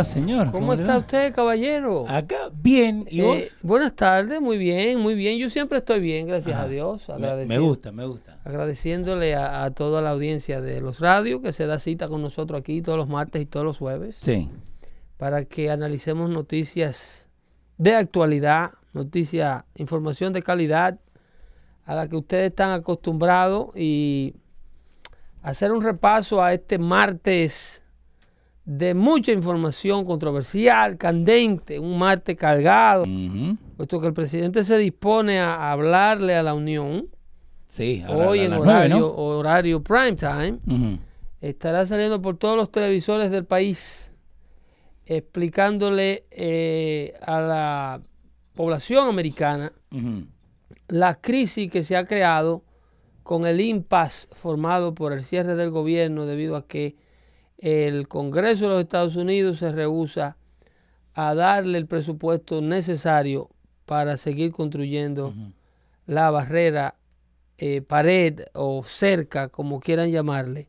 va, señor? ¿Cómo, está usted, caballero? Acá, bien. ¿Y vos? Eh, buenas tardes, muy bien, muy bien. Yo siempre estoy bien, gracias Ajá. a Dios. Me gusta, me gusta. Agradeciéndole a, a toda la audiencia de los radios que se da cita con nosotros aquí todos los martes y todos los jueves Sí. para que analicemos noticias de actualidad, noticias, información de calidad a la que ustedes están acostumbrados y hacer un repaso a este martes de mucha información controversial, candente, un martes cargado, puesto que el presidente se dispone a hablarle a la Unión Sí, hoy a en horario, ¿no? horario prime time. Estará saliendo por todos los televisores del país explicándole eh, a la población americana la crisis que se ha creado con el impasse formado por el cierre del gobierno debido a que el Congreso de los Estados Unidos se rehúsa a darle el presupuesto necesario para seguir construyendo la barrera, eh, pared o cerca, como quieran llamarle,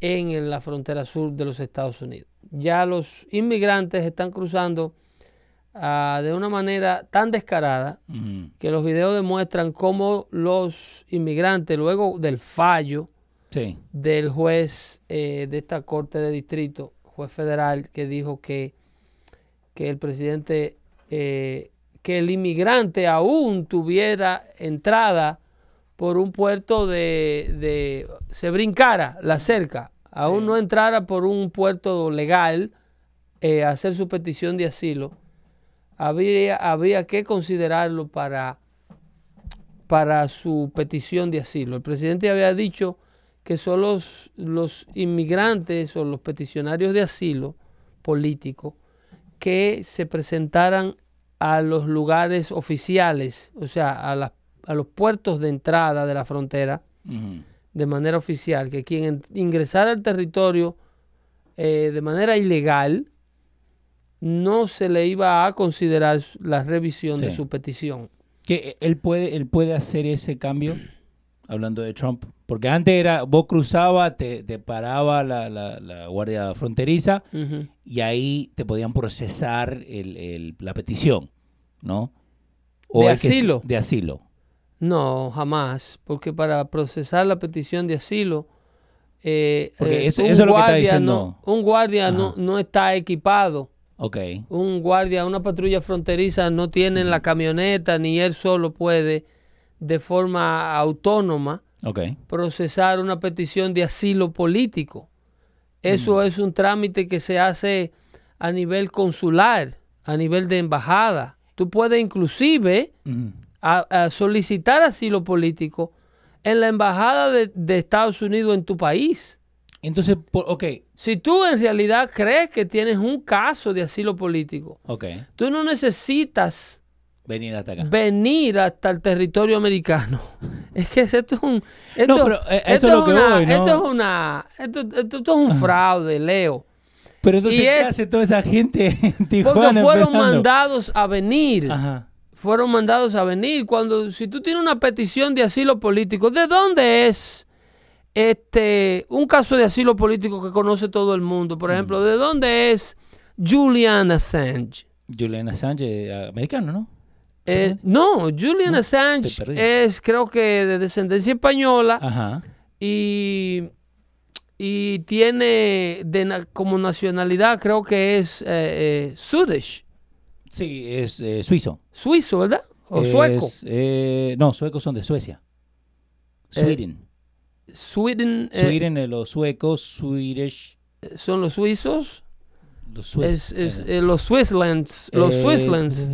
en la frontera sur de los Estados Unidos. Ya los inmigrantes están cruzando ah, de una manera tan descarada que los videos demuestran cómo los inmigrantes, luego del fallo Sí. del juez eh, de esta corte de distrito, juez federal, que dijo que, que el presidente, eh, que el inmigrante aún tuviera entrada por un puerto de, de se brincara la cerca, aún Sí. no entrara por un puerto legal eh, a hacer su petición de asilo, habría, habría que considerarlo para, para su petición de asilo. El presidente había dicho que son los, los inmigrantes o los peticionarios de asilo político que se presentaran a los lugares oficiales, o sea, a, las- a los puertos de entrada de la frontera de manera oficial, que quien en- ingresara al territorio eh, de manera ilegal no se le iba a considerar la revisión de su petición. Que él puede, él puede hacer ese cambio, hablando de Trump. Porque antes era, vos cruzabas, te, te paraba la, la- la guardia fronteriza y ahí te podían procesar el- el- la petición, ¿no? ¿De que se- asilo? de asilo. No, jamás, porque para procesar la petición de asilo, eh, Porque eh, eso- un eso es lo que está guardia diciendo. no- un guardia no, no está equipado. Ok. Un guardia, una patrulla fronteriza no tiene la camioneta, ni él solo puede de forma autónoma procesar una petición de asilo político. Eso es un trámite que se hace a nivel consular, a nivel de embajada. Tú puedes inclusive Ujú. a, a solicitar asilo político en la embajada de, de Estados Unidos en tu país. Entonces, por- ok, Si tú en realidad crees que tienes un caso de asilo político, tú no necesitas Venir hasta acá. venir hasta el territorio americano. Es que esto es un... Esto, pero, eh, eso esto es lo que una, voy, ¿no? Esto es una... Esto, esto- esto es un fraude, Leo. Pero entonces, y ¿qué es- hace toda esa gente en Tijuana? Porque fueron mandados a venir. Ajá. fueron mandados a venir. Cuando, si tú tienes una petición de asilo político, ¿de dónde es este un caso de asilo político que conoce todo el mundo? Por ejemplo, ¿de dónde es Julian Assange? Julian Assange, eh, americano, ¿no? Eh, no, Julian No, Assange es, creo que de descendencia española Ajá. y, y tiene de como nacionalidad, creo que es eh, eh, Swedish, Sí, es eh, suizo. suizo, ¿verdad? O Es, sueco. eh, no, suecos son de Suecia. Sweden. Sweden, Sweden, los suecos, Swedish, son los suizos. los Swiss. Es, es, los Swisslands. Los Swisslands.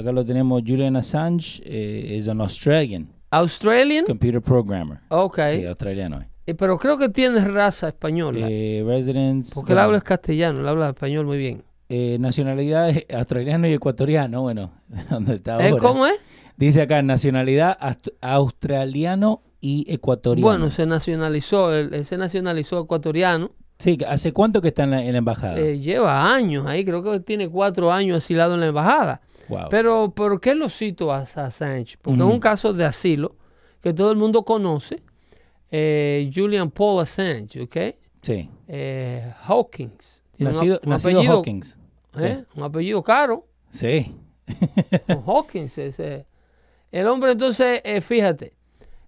Acá lo tenemos, Julian Assange eh, es un Australian Australian. computer programmer. Ok. Sí, australiano. eh. Eh, pero creo que tiene raza española. Eh, residence. porque él habla es castellano, él habla español muy bien. eh, nacionalidad australiano y ecuatoriano, bueno, donde está Eh, ahora. ¿Cómo es? Dice acá, nacionalidad aust- australiano y ecuatoriano. Bueno, se nacionalizó, él, él se nacionalizó ecuatoriano. Sí, ¿hace cuánto que está en la, en la embajada? Eh, lleva años ahí, creo que tiene cuatro años asilado en la embajada. Wow. Pero, ¿por qué lo cito a, a Assange? Porque es un caso de asilo que todo el mundo conoce. Eh, Julian Paul Assange, ¿ok? sí. eh, Hawkins. Nacido, un nacido apellido, Hawkins. Sí. ¿eh? Un apellido caro. Sí. Hawkins. ese. El hombre entonces, eh, fíjate,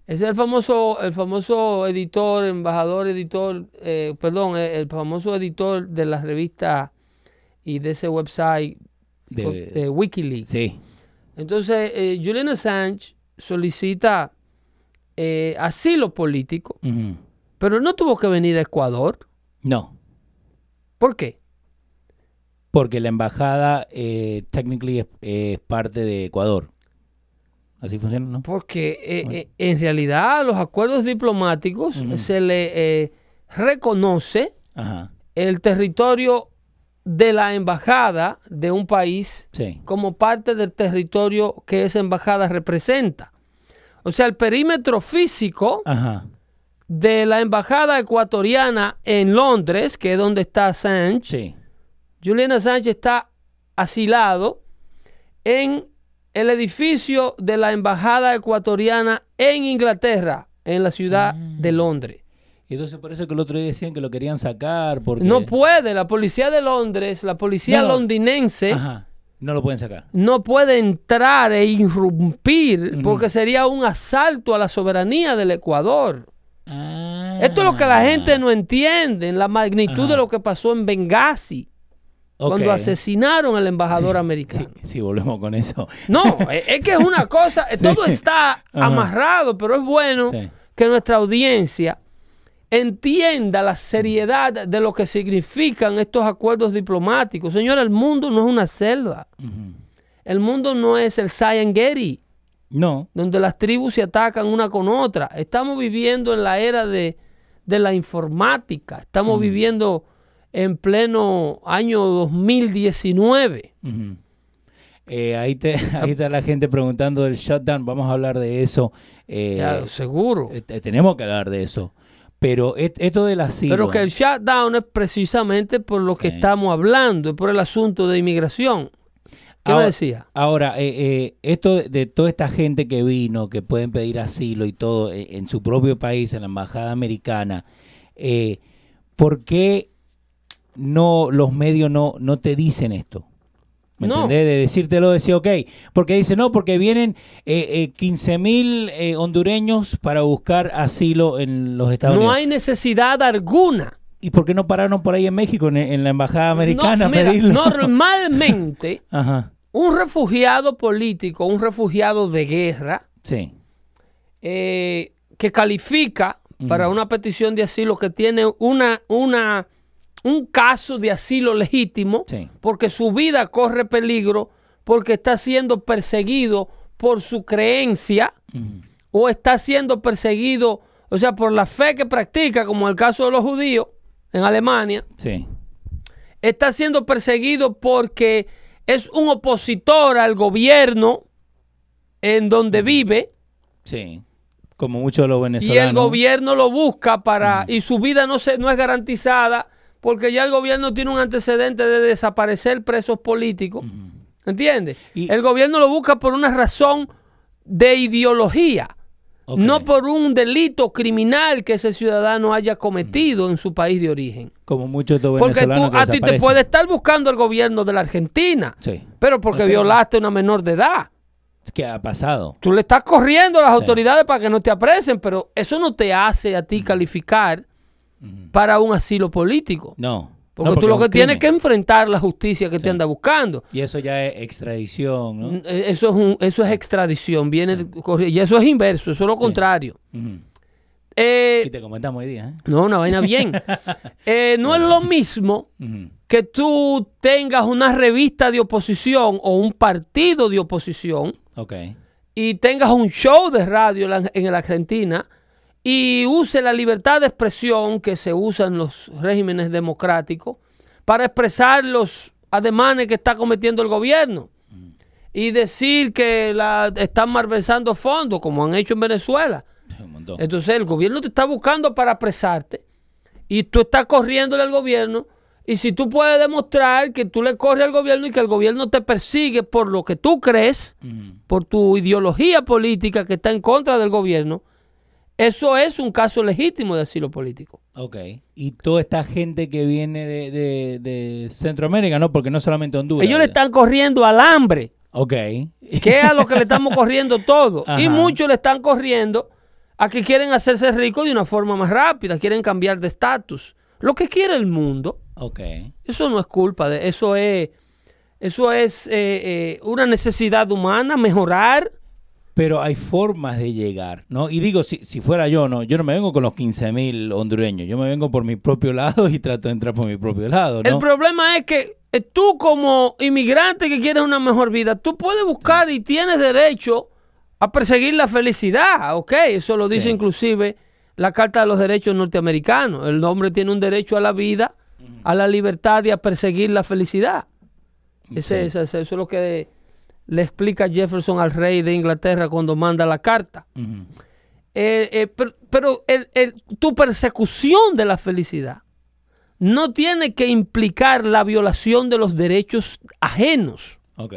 es el famoso, el famoso editor, embajador, editor, eh, perdón, eh, el famoso editor de la revista y de ese website De- de, Wikileaks. Sí. Entonces, eh, Julian Assange solicita eh, asilo político, pero no tuvo que venir a Ecuador. No. ¿Por qué? Porque la embajada eh, technically es, es parte de Ecuador. Así funciona, ¿no? Porque eh, Bueno. eh, en realidad a los acuerdos diplomáticos se le reconoce Ajá. el territorio de la embajada de un país Sí. como parte del territorio que esa embajada representa. O sea, el perímetro físico Ajá. de la embajada ecuatoriana en Londres, que es donde está Assange, Sí. Julian Assange está asilado en el edificio de la embajada ecuatoriana en Inglaterra, en la ciudad de Londres. Y entonces por eso que el otro día decían que lo querían sacar porque... No puede, la policía de Londres, la policía No, londinense, Ajá. No lo pueden sacar. no puede entrar e irrumpir Ujú. porque sería un asalto a la soberanía del Ecuador. Ah. Esto es lo que la gente no entiende, la magnitud Ajá. de lo que pasó en Benghazi, cuando asesinaron al embajador Sí, americano. Sí, sí, volvemos con eso. No, es es que es una cosa, Sí. todo está amarrado, pero es bueno que nuestra audiencia entienda la seriedad de lo que significan estos acuerdos diplomáticos. Señora, el mundo no es una selva. El mundo no es el Serengeti, No. donde las tribus se atacan una con otra. Estamos viviendo en la era de, de la informática. Estamos viviendo en pleno año 2019. Ujú. Eh, ahí, te, ahí está la gente preguntando del shutdown. Vamos a hablar de eso. Eh, seguro. eh, te- tenemos que hablar de eso. Pero esto del asilo. Pero que el shutdown es precisamente por lo que Sí. estamos hablando, es por el asunto de inmigración. ¿Qué me Ahora- decía? Ahora, eh, eh, esto de, de toda esta gente que vino, que pueden pedir asilo y todo eh, en su propio país, en la embajada americana, eh, ¿por qué no los medios no, no te dicen esto? ¿Me No. entendés? De decírtelo, decir, ok, porque dice, no, porque vienen eh, eh, 15 mil eh, hondureños para buscar asilo en los Estados No Unidos. hay necesidad alguna. ¿Y por qué no pararon por ahí en México, en, en la embajada americana, No, a pedirlo? normalmente, Ajá, un refugiado político, un refugiado de guerra, sí. eh, que califica para una petición de asilo que tiene una, una, un caso de asilo legítimo, Sí. porque su vida corre peligro, porque está siendo perseguido por su creencia o está siendo perseguido, o sea, por la fe que practica, como el caso de los judíos en Alemania, Sí. está siendo perseguido porque es un opositor al gobierno en donde vive. Sí, como muchos de los y venezolanos. el gobierno lo busca para y su vida no se no es garantizada porque ya el gobierno tiene un antecedente de desaparecer presos políticos, ¿entiendes? Y- el gobierno lo busca por una razón de ideología. No por un delito criminal que ese ciudadano haya cometido en su país de origen. Como muchos de los Porque tú, venezolanos a ti te puede estar buscando el gobierno de la Argentina, Sí. pero porque violaste a una menor de edad. ¿Qué ha pasado? Tú le estás corriendo a las Sí. autoridades para que no te apresen, pero eso no te hace a ti calificar para un asilo político. No. Porque, No, tú lo que tienes que enfrentar la justicia que te anda buscando. Y eso ya es extradición, ¿no? Eh, Eso es, un- eso es extradición, viene corri- y eso es inverso, eso es lo contrario. Eh, Y te comentamos hoy día, ¿eh? no, una vaina bien. Eh, no es lo mismo que tú tengas una revista de oposición o un partido de oposición Ok. y tengas un show de radio en la Argentina y use la libertad de expresión que se usa en los regímenes democráticos para expresar los ademanes que está cometiendo el gobierno y decir que la, están malversando fondos como han hecho en Venezuela. Entonces el gobierno te está buscando para apresarte y tú estás corriéndole al gobierno y si tú puedes demostrar que tú le corres al gobierno y que el gobierno te persigue por lo que tú crees, Ujú. por tu ideología política que está en contra del gobierno, eso es un caso legítimo de asilo político. Ok. Y toda esta gente que viene de, de- de Centroamérica, ¿no? Porque no solamente Honduras. Ellos le están corriendo al hambre, Ok. que es a lo que le estamos corriendo todo. Y muchos le están corriendo a que quieren hacerse ricos de una forma más rápida, quieren cambiar de estatus. Lo que quiere el mundo, Ok. eso no es culpa de eso es eso es eh, eh, una necesidad humana mejorar Pero hay formas de llegar, ¿no? Y digo, si, si fuera yo, ¿no? Yo no me vengo con los 15 mil hondureños. Yo me vengo por mi propio lado y trato de entrar por mi propio lado, El problema es que eh, tú como inmigrante que quieres una mejor vida, tú puedes buscar y tienes derecho a perseguir la felicidad, ¿ok? Eso lo dice Sí. inclusive la Carta de los Derechos Norteamericanos. El hombre tiene un derecho a la vida, a la libertad y a perseguir la felicidad. Ese- Sí. ese- ese- eso es lo que le explica Jefferson al rey de Inglaterra cuando manda la carta. Eh, eh, pero pero el- el- tu persecución de la felicidad no tiene que implicar la violación de los derechos ajenos. Ok.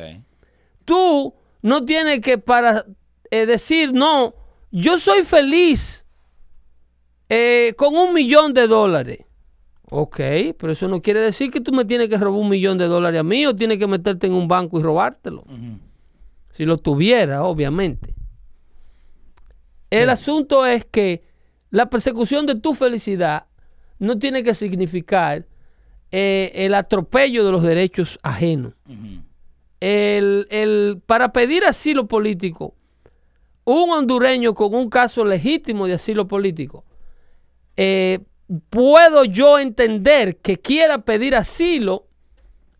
Tú no tienes que para eh, decir, no, yo soy feliz con un millón de dólares. Ok, pero eso no quiere decir que tú me tienes que robar un millón de dólares a mí o tienes que meterte en un banco y robártelo. Si lo tuviera, obviamente. El asunto es que la persecución de tu felicidad no tiene que significar eh, el atropello de los derechos ajenos. El, el- para pedir asilo político, un hondureño con un caso legítimo de asilo político, eh, puedo yo entender que quiera pedir asilo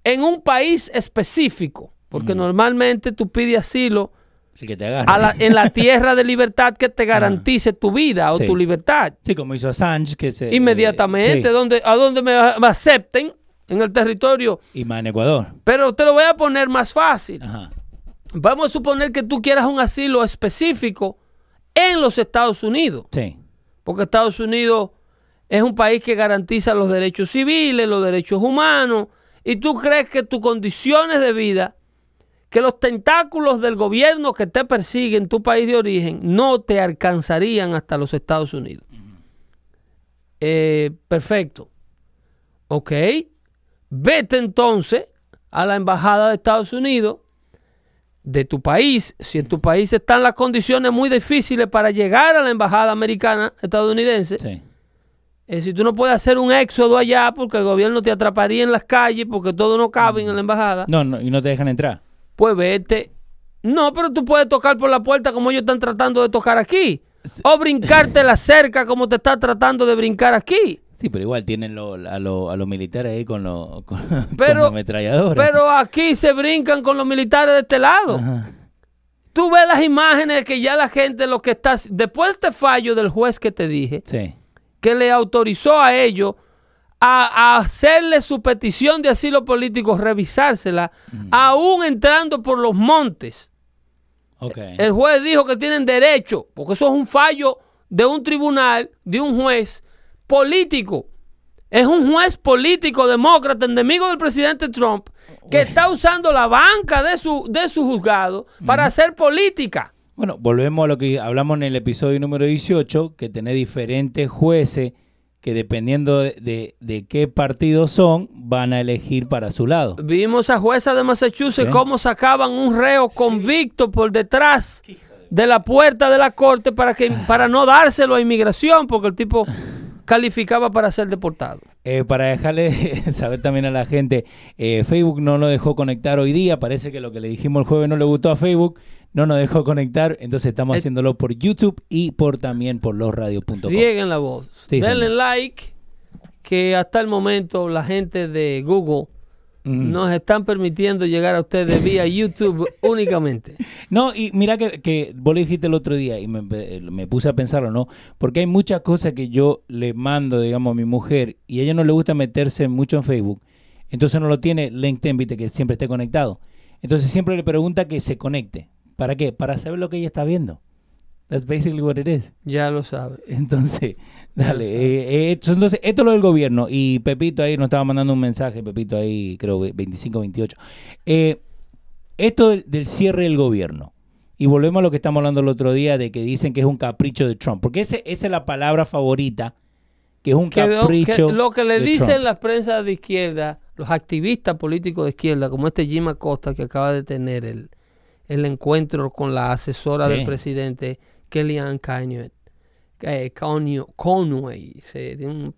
en un país específico, porque normalmente tú pides asilo El que te agarre. a la- en la tierra de libertad que te garantice tu vida o Sí. tu libertad. Sí, como hizo Assange, que se... Inmediatamente, eh, sí. donde, a donde me, me acepten en el territorio. Y más en Ecuador. Pero te lo voy a poner más fácil. Ajá. Vamos a suponer que tú quieras un asilo específico en los Estados Unidos, Sí. porque Estados Unidos es un país que garantiza los derechos civiles, los derechos humanos, y tú crees que tus condiciones de vida, que los tentáculos del gobierno que te persiguen en tu país de origen no te alcanzarían hasta los Estados Unidos. Eh, perfecto. Ok. Vete entonces a la embajada de Estados Unidos de tu país. Si en tu país están las condiciones muy difíciles para llegar a la embajada americana estadounidense, Sí. Eh, si tú no puedes hacer un éxodo allá porque el gobierno te atraparía en las calles porque todo no cabe en la embajada, No, no, y no te dejan entrar. pues vete. No, pero tú puedes tocar por la puerta como ellos están tratando de tocar aquí. O brincarte la cerca como te está tratando de brincar aquí. Sí, pero igual tienen lo- a, lo- a los militares ahí con los con, con Pero, ametralladora. pero aquí se brincan con los militares de este lado. Ajá. Tú ves las imágenes que ya la gente lo que está... Después de este fallo del juez que te dije, Sí. Que le autorizó a ellos a, a hacerle su petición de asilo político, revisársela, aún entrando por los montes. El juez dijo que tienen derecho, porque eso es un fallo de un tribunal, de un juez político. Es un juez político, demócrata, enemigo del presidente Trump, que está usando la banca de su, de su juzgado para hacer política. Bueno, volvemos a lo que hablamos en el episodio número 18, que tenés diferentes jueces que dependiendo de, de- de qué partido son, van a elegir para su lado. Vimos a jueza de Massachusetts Sí. cómo sacaban un reo convicto por detrás de la puerta de la corte para, que, para no dárselo a inmigración, porque el tipo calificaba para ser deportado. Eh, para dejarle saber también a la gente, eh, Facebook no nos dejó conectar hoy día. Parece que lo que le dijimos el jueves no le gustó a Facebook. No nos dejó conectar. Entonces estamos Eh. haciéndolo por YouTube y por también por losradios.com. Rieguen la voz. Sí, Denle señor. like, que hasta el momento la gente de Google Ujú. nos están permitiendo llegar a ustedes vía YouTube únicamente. No, y mira que, que vos lo dijiste el otro día y me, me puse a pensarlo, ¿no? Porque hay muchas cosas que yo le mando, digamos, a mi mujer y a ella no le gusta meterse mucho en Facebook. Entonces no lo tiene LinkedIn, viste, que siempre esté conectado. Entonces siempre le pregunta que se conecte. ¿Para qué? Para saber lo que ella está viendo. That's basically what it is. Ya lo sabe. Entonces, dale. eh, eh, esto- entonces, esto es lo del gobierno. Y Pepito ahí nos estaba mandando un mensaje, Pepito ahí, creo, 25, 28. Eh, esto del, del cierre del gobierno. Y volvemos a lo que estamos hablando el otro día de que dicen que es un capricho de Trump. Porque ese, esa es la palabra favorita que es un que lo- que capricho. lo que le dicen las prensas de izquierda, los activistas políticos de izquierda, como este Jim Acosta que acaba de tener el, el encuentro con la asesora Sí. del presidente, Kellyanne Conway. eh, Conway, Conway, se- de un-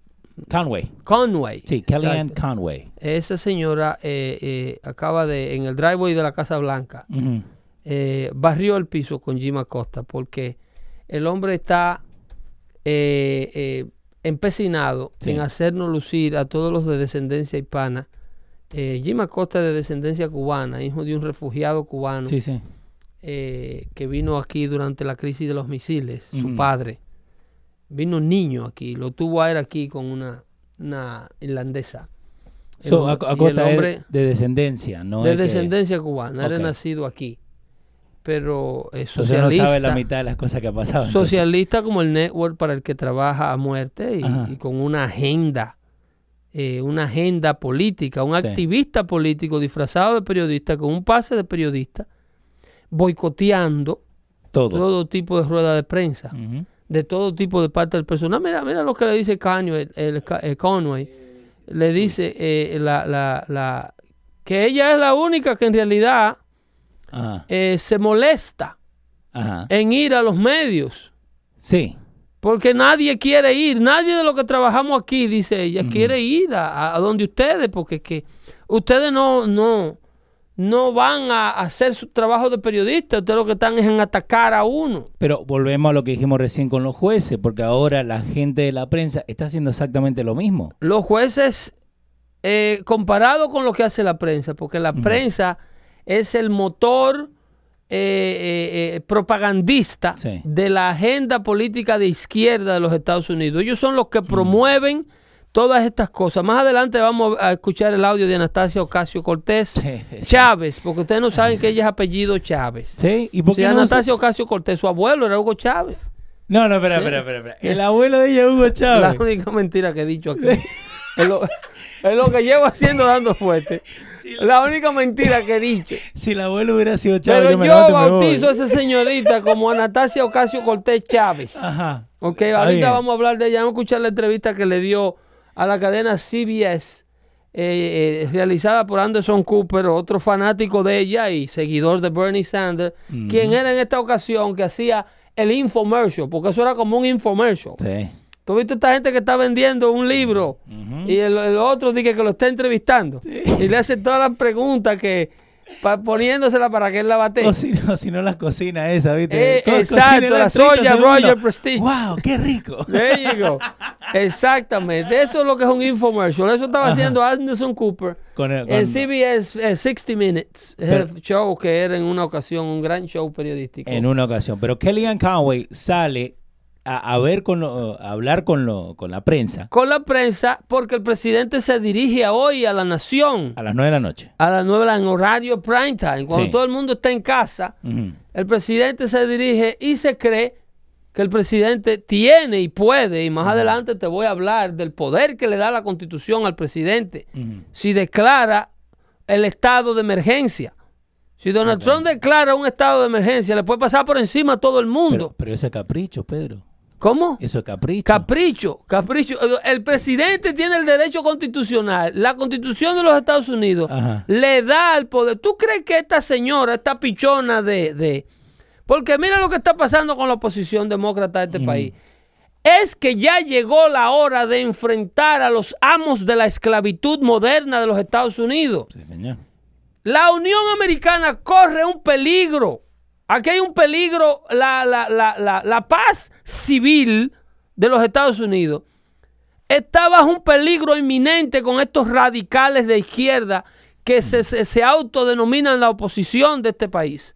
Conway. Conway. Sí, Kellyanne exacto. Conway. Esa señora eh, eh, acaba de, en el driveway de la Casa Blanca, eh, barrió el piso con Jim Acosta porque el hombre está eh, eh, empecinado Sí. en hacernos lucir a todos los de descendencia hispana. Eh, Jim Acosta es de descendencia cubana, hijo de un refugiado cubano Sí, sí. eh, que vino aquí durante la crisis de los misiles, su padre. Vino niño aquí, lo tuvo a él aquí con una, una irlandesa. El So, Acosta hombre- de descendencia, ¿no? de que- descendencia cubana, era Ok. nacido aquí. Pero eh, Entonces no socialista, sabe la mitad de las cosas que ha pasado. entonces. socialista como el network para el que trabaja a muerte y con una agenda, eh, una agenda política, un Sí. activista político disfrazado de periodista con un pase de periodista, boicoteando Todo. todo tipo de rueda de prensa, de todo tipo de parte del personal. Mira, mira lo que le dice Conway, el, el Conway. Le dice eh, la, la, la, que ella es la única que en realidad Ajá. eh, se molesta Ajá. en ir a los medios. Sí. Porque nadie quiere ir, nadie de los que trabajamos aquí, dice ella, quiere ir a, a donde ustedes, porque es que ustedes no, no, no van a hacer su trabajo de periodista, ustedes lo que están es en atacar a uno. Pero volvemos a lo que dijimos recién con los jueces, porque ahora la gente de la prensa está haciendo exactamente lo mismo. Los jueces, eh, comparado con lo que hace la prensa, porque la prensa es el motor eh, eh, eh, propagandista Sí. de la agenda política de izquierda de los Estados Unidos. Ellos son los que promueven todas estas cosas. Más adelante vamos a escuchar el audio de Anastasia Ocasio Cortés Sí, sí. Chávez, porque ustedes no saben que ella es apellido Chávez. ¿Sí? ¿Y por qué no? Anastasia Ocasio Cortés, su abuelo era Hugo Chávez. No, no, espera, espera, espera, espera. El abuelo de ella es Hugo La Chávez. única mentira que he dicho aquí. es, lo, es lo que llevo haciendo dando fuerte. La única mentira que he dicho. Si el abuelo hubiera sido Chávez, Pero yo me yo levanto y me voy. bautizo a esa señorita como Anastasia Ocasio Cortés Chávez. Ajá. Ok, Está ahorita bien. vamos a hablar de ella. Vamos a escuchar la entrevista que le dio a la cadena CBS, eh, eh, realizada por Anderson Cooper, otro fanático de ella y seguidor de Bernie Sanders, quien era en esta ocasión que hacía el infomercial, porque eso era como un infomercial. Sí. ¿Tú has visto esta gente que está vendiendo un libro y el, el otro dice que lo está entrevistando y le hace todas las preguntas que pa- poniéndosela para que él la bate? O si no, si no la cocina esa, ¿viste? Eh, exacto, la en 30 soya. Royal Prestige. ¡Wow! ¡Qué rico! Exactamente. Eso es lo que es un infomercial. Eso estaba Ajá. haciendo Anderson Cooper Con el- en CBS eh, 60 Minutes. Es Pero- el show que era en una ocasión un gran show periodístico. en una ocasión. Pero Kellyanne Conway sale a, a ver con lo- a hablar con, lo, con la prensa Con la prensa, porque el presidente se dirige hoy a la nación. a las 9 de la noche. A las 9 en horario prime time. Cuando Sí. todo el mundo está en casa, el presidente se dirige y se cree que el presidente tiene y puede, y más adelante te voy a hablar del poder que le da la constitución al presidente si declara el estado de emergencia. Si Donald Ok. Trump declara un estado de emergencia, le puede pasar por encima a todo el mundo. Pero, pero eso es capricho, Pedro. ¿Cómo? Eso es capricho. Capricho, capricho. El presidente tiene el derecho constitucional. La constitución de los Estados Unidos Ajá. le da el poder. ¿Tú crees que esta señora, esta pichona de... de- Porque mira lo que está pasando con la oposición demócrata de este país. Es que ya llegó la hora de enfrentar a los amos de la esclavitud moderna de los Estados Unidos. Sí, señor. La Unión Americana corre un peligro. Aquí hay un peligro. La, la- la- la- paz civil de los Estados Unidos está bajo un peligro inminente con estos radicales de izquierda que se, se- se autodenominan la oposición de este país.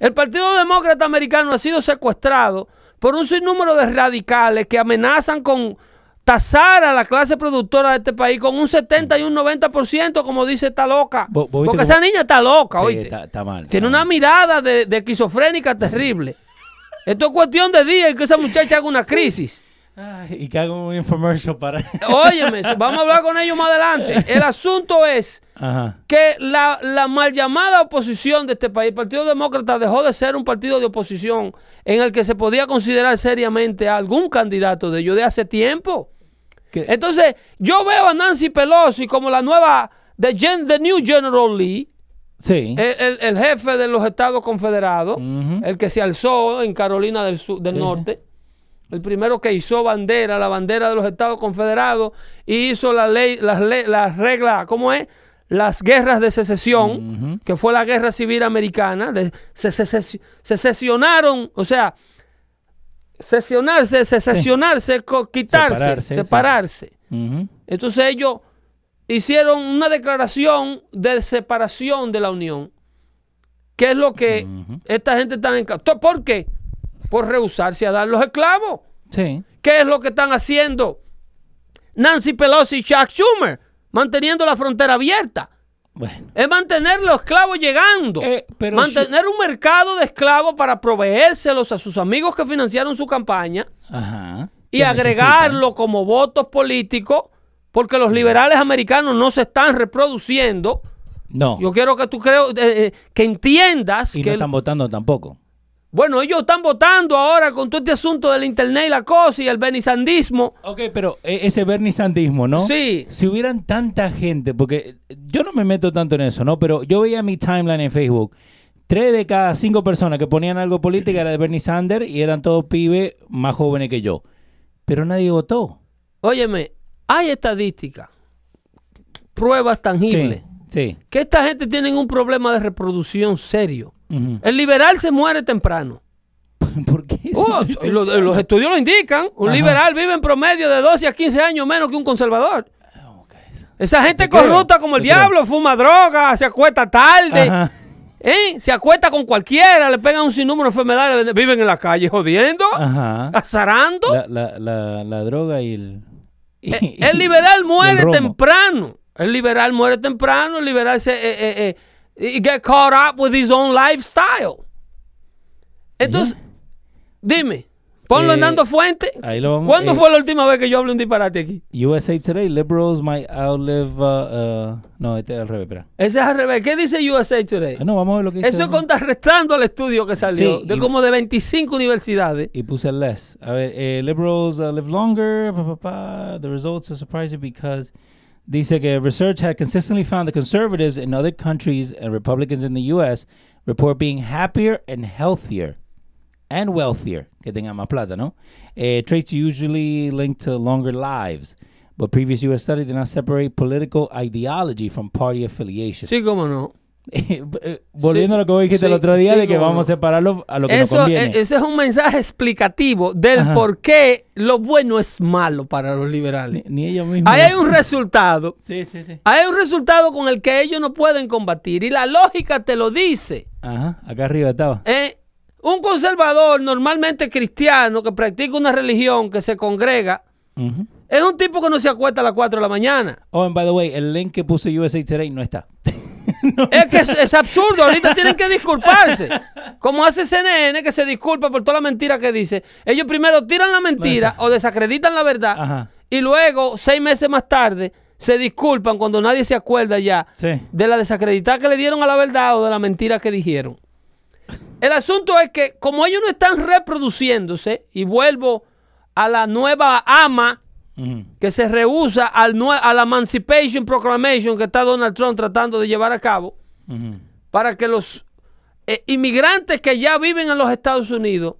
El Partido Demócrata Americano ha sido secuestrado por un sinnúmero de radicales que amenazan con tasar a la clase productora de este país con un 70 y un 90%, como dice esta loca. Vos- vos viste Porque esa niña está loca, Sí, oíste. está, está mal. Tiene está una mal. mirada de, de esquizofrénica terrible. Esto es cuestión de día y que esa muchacha haga una crisis. Ay, y que haga un infomercial para. Óyeme, vamos a hablar con ellos más adelante. El asunto es Ajá. que la, la mal llamada oposición de este país, el Partido Demócrata, dejó de ser un partido de oposición en el que se podía considerar seriamente a algún candidato de ellos de hace tiempo. Entonces, yo veo a Nancy Pelosi como la nueva, the, gen- the new General Lee, Sí. el, el- el jefe de los Estados Confederados, el que se alzó en Carolina del, Sur, del Sí, Norte, el primero que hizo bandera, la bandera de los Estados Confederados, y hizo la ley, las, le- las reglas, ¿cómo es? Las guerras de secesión, que fue la guerra civil americana, de- se, se- se- secesionaron, o sea, sesionarse, secesionarse, co- quitarse, Separarse, sí. Entonces ellos hicieron una declaración de separación de la Unión, que es lo que esta gente está en... ¿Por qué? Por rehusarse a dar los esclavos. Sí. ¿Qué es lo que están haciendo Nancy Pelosi y Chuck Schumer? Manteniendo la frontera abierta. Bueno. Es mantener los esclavos llegando. Eh, pero mantener un mercado de esclavos para proveérselos a sus amigos que financiaron su campaña Ajá. y ¿Qué agregarlo como votos políticos, porque los liberales americanos no se están reproduciendo. No. Yo quiero que tú creo, eh, eh, que entiendas y que, no están votando tampoco. Bueno, ellos están votando ahora con todo este asunto del internet y la cosa y el benisandismo. Ok, pero eh, ese Bernie Sandismo, ¿no? Sí. Si hubieran tanta gente, porque yo no me meto tanto en eso, ¿no? Pero yo veía mi timeline en Facebook. Tres de cada cinco personas que ponían algo política era de Bernie Sanders y eran todos pibes más jóvenes que yo. Pero nadie votó. Óyeme, hay estadísticas, pruebas tangibles, Sí, sí. que esta gente tiene un problema de reproducción serio. El liberal se muere temprano. ¿Por qué? Oh, lo- los estudios lo indican. Un Ajá. liberal vive en promedio de 12 a 15 años menos que un conservador. Esa gente corrupta como el diablo, fuma droga, se acuesta tarde, Ajá. ¿eh? se acuesta con cualquiera, le pegan un sinnúmero de enfermedades, viven en la calle jodiendo, Ajá. azarando. La, la, la, la droga y el... Eh, el liberal el muere temprano. El liberal muere temprano, el liberal se eh, eh, eh, he get caught up with his own lifestyle. Entonces, dime, ponlo en Eh, dando fuente. ahí lo vamos- ¿Cuándo eh, fue la última vez que yo hablé un disparate aquí? USA Today, liberals might outlive... uh, uh, no, este es al revés, espera. Ese es al revés. ¿Qué dice USA Today? Ah, no, vamos a ver lo que dice. Eso es contrarrestando al estudio que salió, Sí, de y- como de 25 universidades. Y puse less. A ver, eh, liberals uh, live longer. Pa, pa, pa. The results are surprising because dice que research had consistently found that conservatives in other countries and Republicans in the U.S. report being happier and healthier and wealthier. Que tengan más plata, ¿no? Eh, traits usually linked to longer lives. But previous U.S. study did not separate political ideology from party affiliation. Sí, cómo no. Eh, Volviendo a lo que vos dijiste el otro día sí, de que vamos a separarlo a lo que nos Eso, conviene. eh, ese es un mensaje explicativo del Ajá. por qué lo bueno es malo para los liberales. ni, ni ellos mismos. Ahí hay un resultado. Sí, sí, sí. Hay un resultado con el que ellos no pueden combatir. Y la lógica te lo dice. Ajá, acá arriba estaba. Eh, un conservador normalmente cristiano que practica una religión, que se congrega, es un tipo que no se acuesta a las 4 de la mañana. Oh, and by the way, el link que puso USA Today no está. No. Es que es, es absurdo, ahorita tienen que disculparse. Como hace CNN, que se disculpa por toda la mentira que dice. Ellos primero tiran la mentira o desacreditan la verdad Ajá. y luego, seis meses más tarde, se disculpan cuando nadie se acuerda ya Sí. de la desacreditada que le dieron a la verdad o de la mentira que dijeron. El asunto es que como ellos no están reproduciéndose, y vuelvo a la nueva ama. Que se rehúsa al nue- a la Emancipation Proclamation que está Donald Trump tratando de llevar a cabo, para que los eh, inmigrantes que ya viven en los Estados Unidos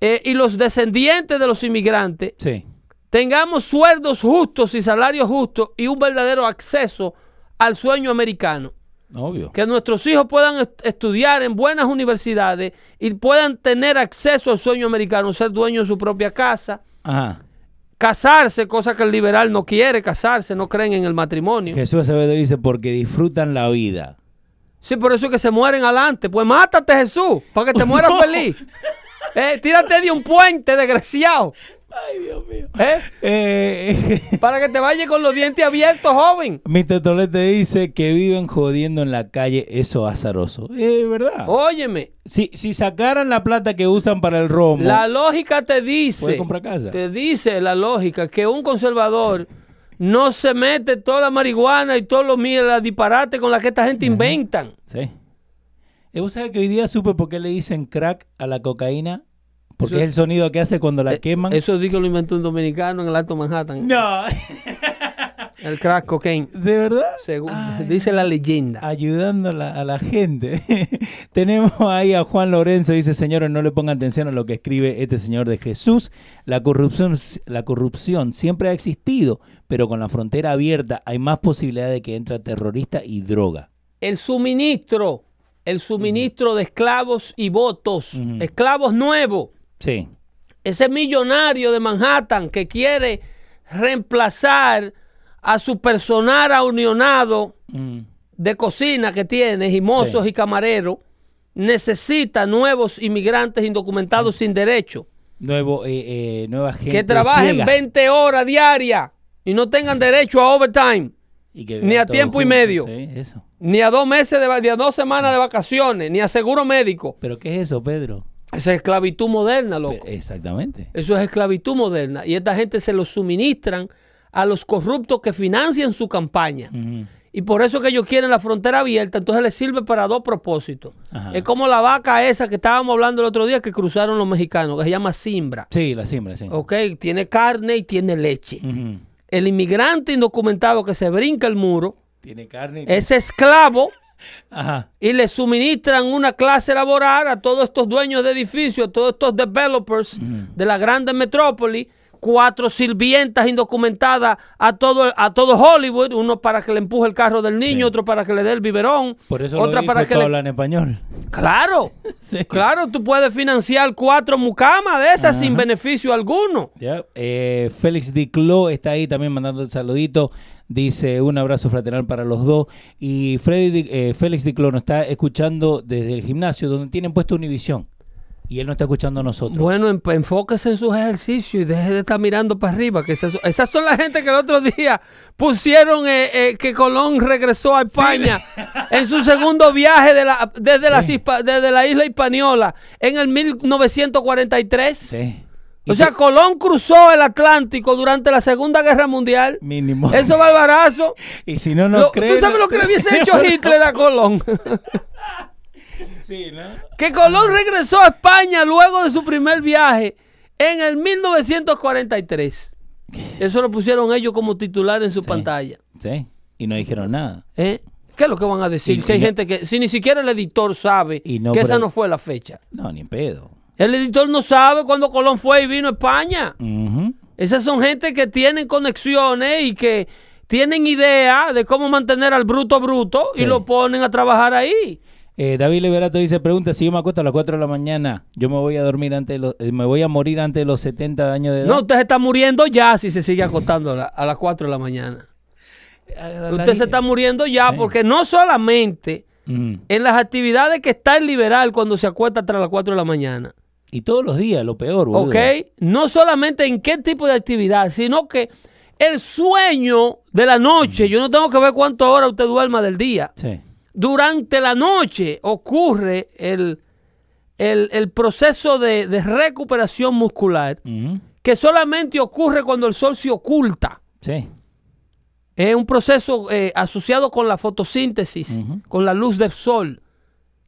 eh, y los descendientes de los inmigrantes Sí. tengamos sueldos justos y salarios justos y un verdadero acceso al sueño americano. Obvio. Que nuestros hijos puedan est- estudiar en buenas universidades y puedan tener acceso al sueño americano, ser dueños de su propia casa, Ajá. Casarse, cosa que el liberal no quiere casarse, no creen en el matrimonio. Jesús Acevedo dice porque disfrutan la vida. Sí, por eso es que se mueren adelante. Pues mátate, Jesús, para que te mueras No. feliz. Eh, tírate de un puente, desgraciado. Ay, Dios mío. ¿eh? Eh, Para que te vayas con los dientes abiertos, joven. Mr. Tolete dice que viven jodiendo en la calle, eso azaroso. Es verdad. Óyeme, Si, si sacaran la plata que usan para el romo, la lógica te dice, comprar casa. te dice la lógica que un conservador no se mete toda la marihuana y todos los mierda disparate con la que esta gente inventan. Sí. Eh, ¿Vos sabés que hoy día supe por qué le dicen crack a la cocaína? Porque Eso- es el sonido que hace cuando la Eh, queman. Eso dijo que lo inventó un dominicano en el Alto Manhattan. No, El crack cocaine. ¿de verdad? Según Ay. dice la leyenda. Ayudando a la, gente. Tenemos ahí a Juan Lorenzo, dice, señores, no le pongan atención a lo que escribe este señor de Jesús. La corrupción, la corrupción siempre ha existido, pero con la frontera abierta hay más posibilidad de que entre terrorista y droga. El suministro. El suministro de esclavos y votos. Esclavos nuevos. Sí. Ese millonario de Manhattan que quiere reemplazar a su personal unionado Mm. de cocina que tiene, y mozos Sí. y camareros, necesita nuevos inmigrantes indocumentados sin derecho, Nuevo, eh, eh, nueva gente que trabajen ciega. 20 horas diarias y no tengan derecho a overtime, Y que ni a tiempo y medio. Sí, eso. ni a dos meses, de, ni a dos semanas de vacaciones, ni a seguro médico. ¿Pero qué es eso, Pedro? Esa es esclavitud moderna, loco. Exactamente. Eso es esclavitud moderna. Y esta gente se lo suministran a los corruptos que financian su campaña. Y por eso que ellos quieren la frontera abierta, entonces les sirve para dos propósitos. Ajá. Es como la vaca esa que estábamos hablando el otro día que cruzaron los mexicanos, que se llama simbra. Sí, la siembra, sí. ¿Ok? Tiene carne y tiene leche. El inmigrante indocumentado que se brinca el muro Tiene carne. y- es esclavo Ajá. y le suministran una clase laboral a todos estos dueños de edificios, a todos estos developers de la grande metrópoli, cuatro sirvientas indocumentadas a todo, a todo Hollywood, uno para que le empuje el carro del niño, Sí. otro para que le dé el biberón, Por eso otra lo para que todos le... hablan español. Claro, Sí. claro, tú puedes financiar cuatro mucamas de esas sin beneficio alguno. Ya, eh, Félix Diclo está ahí también mandando el saludito. Dice un abrazo fraternal para los dos. Y Freddy, eh, Félix Diclo nos está escuchando desde el gimnasio donde tienen puesto Univisión. Y él no está escuchando a nosotros. Bueno, en- enfóquese en sus ejercicios y deje de estar mirando para arriba. Que esas, esas son las gente que el otro día pusieron eh, eh, que Colón regresó a España en su segundo viaje de la, desde, la isla Hispaniola en el 1943. Sí. O sea, Colón cruzó el Atlántico durante la Segunda Guerra Mundial. mínimo. Eso es barbarazo. y si no creen. ¿Tú sabes lo que le hubiese hecho Hitler a Colón? Sí, ¿no? que Colón regresó a España luego de su primer viaje en el 1943. Eso lo pusieron ellos como titular en su Sí. pantalla. Sí. Y no dijeron nada. ¿Eh? ¿Qué es lo que van a decir? Y- si y hay no- gente que, si ni siquiera el editor sabe Y no que esa no fue la fecha. No, ni en pedo. El editor no sabe cuándo Colón fue y vino a España. Esas son gente que tienen conexiones y que tienen idea de cómo mantener al bruto bruto y lo ponen a trabajar ahí. Eh, David Liberato dice, pregunta, si yo me acuesto a las 4 de la mañana, yo me voy a dormir antes de los, eh, me voy a morir antes de los 70 años de edad. No, usted se está muriendo ya si se sigue acostando a, la- a las 4 de la mañana. Usted se está muriendo ya porque no solamente Ujú. en las actividades que está el liberal cuando se acuesta tras las 4 de la mañana, Y todos los días, lo peor, boludo. ¿ok? No solamente en qué tipo de actividad, sino que el sueño de la noche, yo no tengo que ver cuántas horas usted duerma del día. Sí. Durante la noche ocurre el, el- el proceso de, de recuperación muscular que solamente ocurre cuando el sol se oculta. Sí. Es un proceso eh, asociado con la fotosíntesis, con la luz del sol,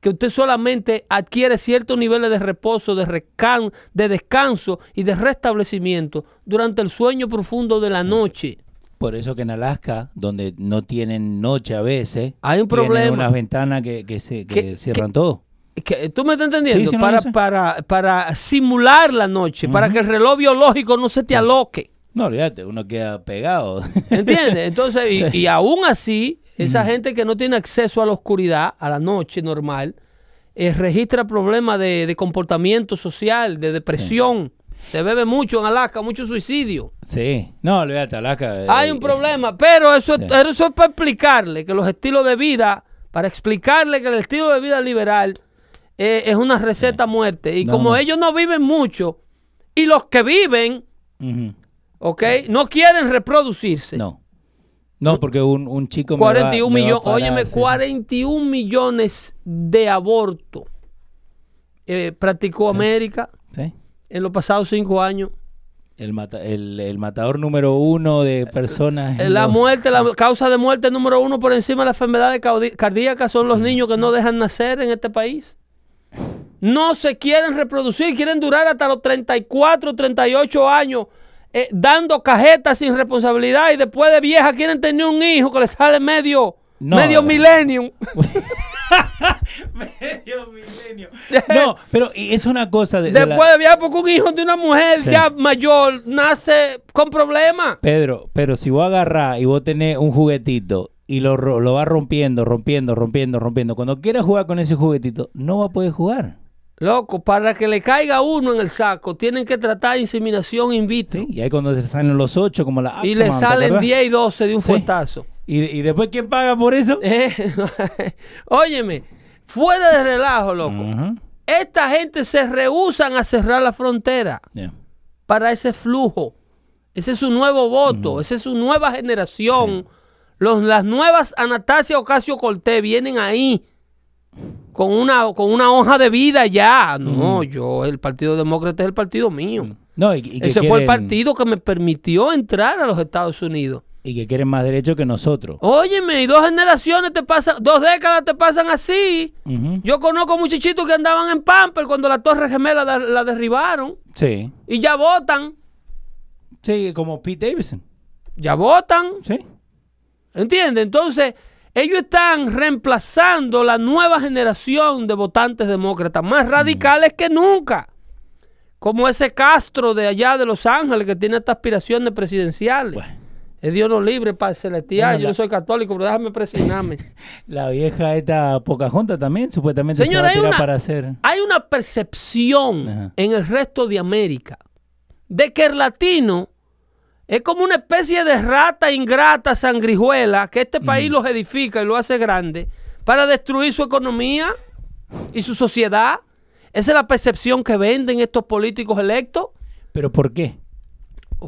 que usted solamente adquiere ciertos niveles de reposo, de, recan- de descanso y de restablecimiento durante el sueño profundo de la noche. Por eso que en Alaska, donde no tienen noche a veces, Hay un tienen problema. unas ventanas que, que se, que ¿Qué- cierran qué- todo. ¿Tú me estás entendiendo? Sí, para, para, para simular la noche, para que el reloj biológico no se te aloque. No, olvídate, uno queda pegado. ¿Entiendes? Entonces, y, Sí. y aún así, esa gente que no tiene acceso a la oscuridad, a la noche normal, eh, registra problemas de, de comportamiento social, de depresión. Se bebe mucho en Alaska, mucho suicidio. sí. No, olvídate, Alaska. eh, Hay un eh, problema, pero eso, Sí. eso es para explicarle que los estilos de vida, para explicarle que el estilo de vida liberal eh, es una receta a muerte. Y No, como no. ellos no viven mucho, y los que viven, ujú. ¿ok? No quieren reproducirse. No. No, porque un, un chico me va- 41 me va a millones, óyeme, sí. 41 millones de abortos eh, practicó América Sí. En los pasados cinco años. El, mata- el, el matador número uno de personas. La los- muerte, la causa de muerte número uno por encima de las enfermedades cardíacas son los niños que no dejan nacer en este país. no se quieren reproducir, quieren durar hasta los 34, 38 años eh, dando cajetas sin responsabilidad y después de vieja quieren tener un hijo que les sale medio, No. medio millennium. Medio milenio. No, pero y es una cosa de, de la- Después de vieja, porque un hijo de una mujer Sí. ya mayor nace con problemas. Pedro, pero si vos agarrás y vos tenés un juguetito y lo, lo vas rompiendo, rompiendo, rompiendo, rompiendo, cuando quieras jugar con ese juguetito, no va a poder jugar. Loco, para que le caiga uno en el saco, tienen que tratar inseminación in vitro. ¿sí? Y ahí cuando se salen los ocho, como la... Y le Actaman, ¿te salen acordás? 10 y 12 de un Sí. fuetazo. ¿Y, y después quién paga por eso? Eh, Óyeme, fuera de relajo, loco. Esta gente se rehusan a cerrar la frontera para ese flujo. Ese es su nuevo voto, esa es su nueva generación. Los, las nuevas Anastasia Ocasio Cortés vienen ahí con una, con una hoja de vida ya. No, yo, el Partido Demócrata es el partido mío. No, y, y que Ese fue el partido que me permitió entrar a los Estados Unidos. Y que quieren más derechos que nosotros. Óyeme, y dos generaciones te pasan, dos décadas te pasan así. Yo conozco muchachitos que andaban en Pamper cuando la Torre Gemela la, la derribaron Sí. y ya votan, Sí, como Pete Davidson. ya votan, Sí. ¿entiendes? Entonces, ellos están reemplazando la nueva generación de votantes demócratas, más radicales que nunca. Como ese Castro de allá de Los Ángeles que tiene estas aspiraciones presidenciales. Bueno. Es Dios no libre, Padre Celestial. Yo no soy católico, pero déjame presionarme. La vieja esta Pocahontas también, supuestamente se va a hay tirar una- para hacer... Hay una percepción Ajá. en el resto de América de que el latino es como una especie de rata ingrata, sangrijuela, que este país los edifica y lo hace grande para destruir su economía y su sociedad. Esa es la percepción que venden estos políticos electos. ¿Pero por qué?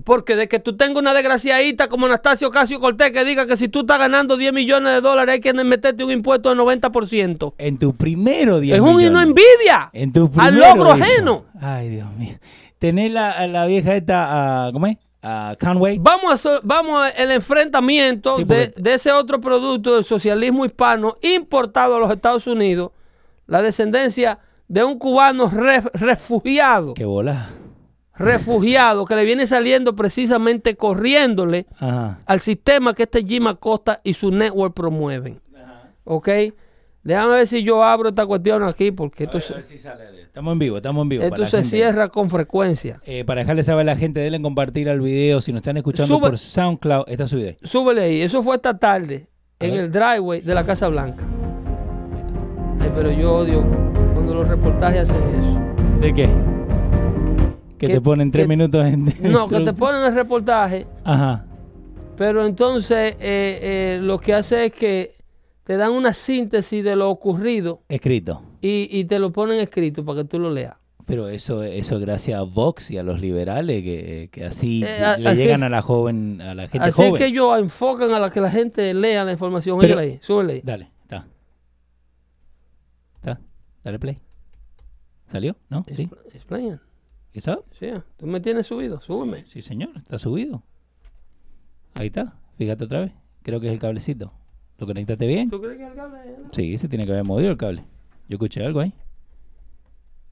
Porque de que tú tengas una desgraciadita como Anastasio Ocasio Cortés que diga que si tú estás ganando 10 millones de dólares hay que meterte un impuesto del 90%. En tu primero 10 Es un una envidia En tu al primero, logro hijo. ajeno. Ay, Dios mío. Tenés la, la vieja esta, a- ¿cómo es? A Conway. Vamos a so- vamos al enfrentamiento Sí, de, de ese otro producto del socialismo hispano importado a los Estados Unidos, la descendencia de un cubano re- refugiado, Qué bola. Refugiado que le viene saliendo precisamente corriéndole Ajá. al sistema que este Jim Acosta y su network promueven. ¿Ok? Déjame ver si yo abro esta cuestión aquí porque esto, se- Estamos en vivo, estamos en vivo. esto para se gente. cierra con frecuencia. Eh, para dejarle saber a la gente, denle compartir al video. Si nos están escuchando Sube- por SoundCloud, está subido ahí. Súbele ahí. Eso fue esta tarde en el driveway de la Casa Blanca. Ay, pero yo odio cuando los reportajes hacen eso. ¿De qué? Que Que- te ponen tres que- minutos en. No, que te ponen el reportaje, Ajá. pero entonces eh, eh, lo que hace es que te dan una síntesis de lo ocurrido Escrito. y, y te lo ponen escrito para que tú lo leas. Pero eso, eso gracias a Vox y a los liberales que, que así Eh, a- le así- llegan a la joven, a la gente Así joven. es que ellos enfocan a la que la gente lea la información. Pero- ahí, súbele ahí. Dale, está. Está. Dale play. ¿Salió? ¿No? Sí. Explain. ¿Eso? Sí, tú me tienes subido, súbeme. Sí, señor, está subido. Ahí está. Fíjate otra vez. Creo que es el cablecito. ¿Lo conectaste bien? ¿Tú crees que el cable es- Sí, se tiene que haber movido el cable. Yo escuché algo ahí.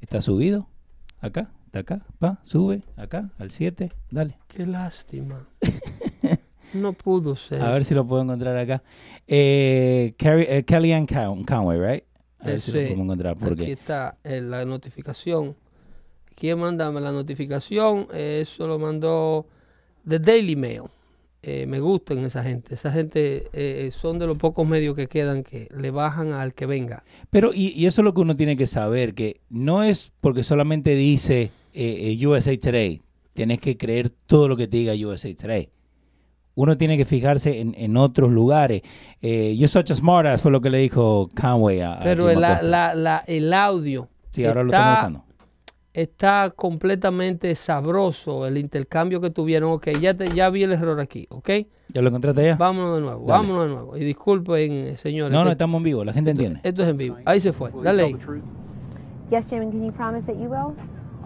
Está subido. Acá, está acá. Va, sube. Acá, al 7. Dale. Qué lástima. no pudo ser. A ver si lo puedo encontrar acá. Eh, Carrie- eh, Kellyanne Con- Conway, right? A ver Eh, si sí. lo podemos encontrar. Aquí Porque está eh, la notificación. ¿Quién manda la notificación? Eh, eso lo mandó The Daily Mail. Eh, me gustan esa gente. Esa gente eh, son de los pocos medios que quedan que le bajan al que venga. Pero, y, y eso es lo que uno tiene que saber, que no es porque solamente dice eh, eh, USA Today, tienes que creer todo lo que te diga USA Today. Uno tiene que fijarse en, en otros lugares. Eh, You're such a smartass fue lo que le dijo Conway a, Pero el, la- la- la- el audio Sí, ahora lo está, buscando. Está completamente sabroso el intercambio que tuvieron. Ok, ya, te, ya vi el error aquí. Ok, ¿Ya lo encontraste ya? vámonos de nuevo. Dale. Vámonos de nuevo. Y disculpen, eh, señores. No, no, estamos en vivo, la gente entiende. esto es en vivo. Ahí se fue. Dale ahí. Yes, Jim, can you promise that you will?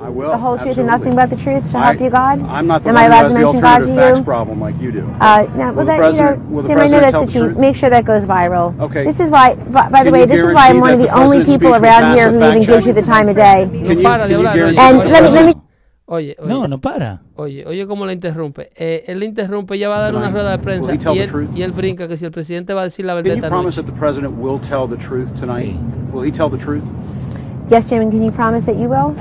I will. the whole truth and nothing but the truth, so I- help you God? I'm not the Am one I who has to the mention God to alternative facts you? problem like you do. Uh, no, Will well, the that, president- you will know, the Jim, I know that's tell a the cheat. truth? Make sure that goes viral. Okay. This is why, by, by the way, this is why I'm one of the the only people around here who fact even gives you the time of day. Can you- can you guarantee- And let me, oye, let me, oye, oye, No, no para. oye, oye cómo la interrumpe. Eh, él interrumpe, ella va a dar una rueda de prensa y él, y él brinca que si el presidente va a decir la verdad Can you promise noche. that the president will tell the truth tonight? Sí. Will he tell the truth? yes, Jim, and can you promise that you will?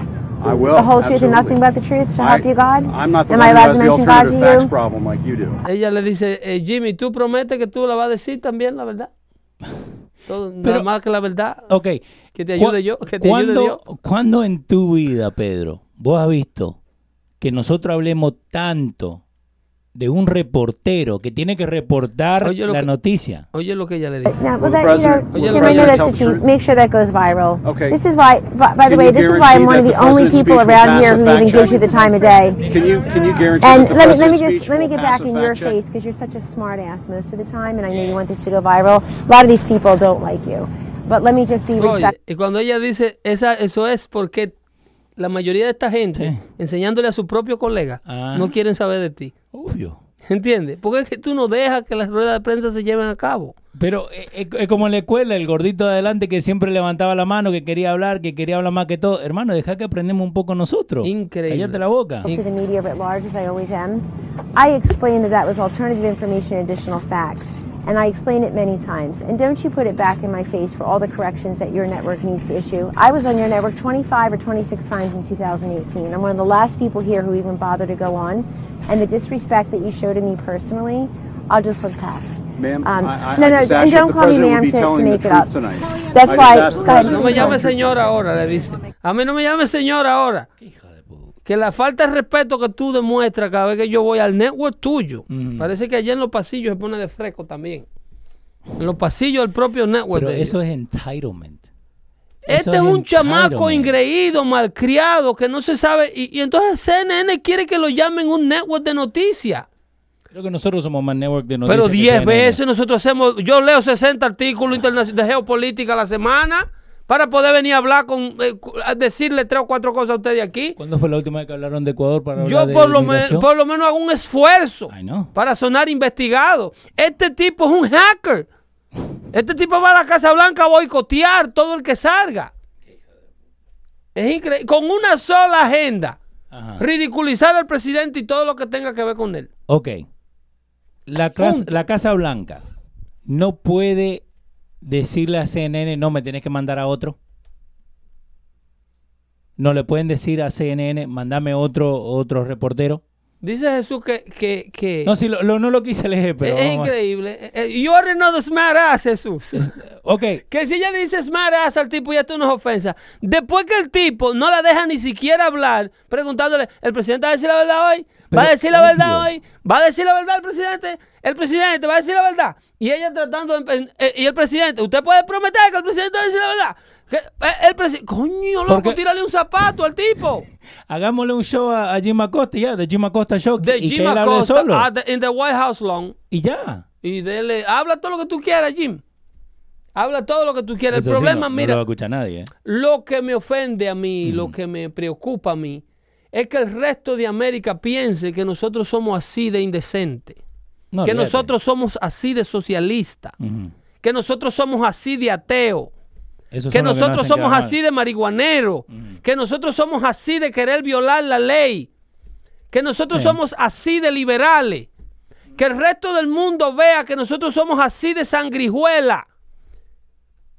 I will. The whole truth and nothing but the truth, so I- help you God? I'm not the Am one I who allowed has to the mention God to facts you? problem like you do. Ella le dice, eh, Jimmy, ¿tú prometes que tú la vas a decir también la verdad? Todo, nada Pero- más que la verdad. Ok. Que te ayude ¿Cu- yo, que te ayude Dios. ¿cuándo, ¿Cuándo en tu vida, Pedro, vos has visto que nosotros hablemos tanto de un reportero que tiene que reportar Oye, la que- noticia? Oye lo que ella le dice. No, Will well, that, you know, truth? Make sure that goes viral. Okay. This is why, by, by the way, this is why I'm one of the the only people around here who even gives you the time of day. Can you can you guarantee And that the let me let me just let me get back in your face because you're such a smart ass most of the time, and I know you want this to go viral. A lot of these people don't like you, but let me just be Oye, respectful. y cuando ella dice, esa, eso es porque la mayoría de esta gente, Sí. enseñándole a su propio colega, Ah. no quieren saber de ti. Obvio. ¿Entiendes? Porque es que tú no dejas que las ruedas de prensa se lleven a cabo. Pero eh, eh, es como en la escuela, el gordito de adelante que siempre levantaba la mano, que quería hablar, que quería hablar más que todo. Hermano, deja que aprendemos un poco nosotros. Increíble. Cállate la boca. to the media at large, as I always am. I explained that that was alternative information and additional facts, and I explain it many times. And don't you put it back in my face for all the corrections that your network needs to issue. I was on your network 25 or 26 times in 2018. I'm one of the last people here who even bothered to go on, and the disrespect that you show to me personally, I'll just look past. Ma'am, Um, I, I, no, I no, just and asked don't call me president would ma'am be to- to make it up. tonight. That's why- asked the go. No me llame the señora ahora, le dice. A mí no me llame señora ahora. Que la falta de respeto que tú demuestras cada vez que yo voy al network tuyo. Mm. Parece que allá en los pasillos se pone de fresco también. En los pasillos del propio network. Pero eso ellos. es entitlement. Eso Este es un entitlement. chamaco ingreído, malcriado, que no se sabe. Y, y entonces CNN quiere que lo llamen un network de noticias. Creo que nosotros somos más network de noticias. Pero que 10 CNN. veces nosotros hacemos. Yo leo 60 artículos de geopolítica a la semana para poder venir a hablar con. eh, a decirle tres o cuatro cosas a ustedes aquí. ¿Cuándo fue la última vez que hablaron de Ecuador para Yo hablar de por lo, men- inmigración? por lo menos hago un esfuerzo para sonar investigado. Este tipo es un hacker. Este tipo va a la Casa Blanca a boicotear todo el que salga. Es increíble. Con una sola agenda. Ajá. Ridiculizar al presidente y todo lo que tenga que ver con él. Ok. La Casa Blanca no puede decirle a CNN, no, me tienes que mandar a otro. No le pueden decir a CNN, mandame otro, otro reportero. Dice Jesús que... que, que No, si lo, lo- no lo quise leer, pero. es, increíble. Eh, eh, You already know the smart ass, Jesús. Ok, Que si ella dice smart ass al tipo y esto no es ofensa. Después que el tipo no la deja ni siquiera hablar, preguntándole, ¿el presidente va a decir la verdad hoy? ¿Va a decir la verdad hoy? ¿Va a decir la verdad el presidente? ¿El presidente va a decir la verdad? Y ella tratando de... eh, y el presidente, ¿usted puede prometer que el presidente va a decir la verdad? Eh, el presidente... Coño, loco, Porque- tírale un zapato al tipo. hagámosle un show a, a Jim Acosta, ya, de Jim Acosta Show, De y Jim que él hable Acosta solo. at the- in the White House long. Y ya. Y dele, habla todo lo que tú quieras, Jim. Habla todo lo que tú quieras. Eso el sí, problema, no, no mira, lo va a escuchar nadie. ¿eh? Lo que me ofende a mí, lo que me preocupa a mí, es que el resto de América piense que nosotros somos así de indecentes, No, que olvídate. nosotros somos así de socialistas, Ujú. que nosotros somos así de ateos, Que nosotros somos así de marihuaneros, que nosotros somos así de querer violar la ley, que nosotros Sí. somos así de liberales, que el resto del mundo vea que nosotros somos así de sangrijuela.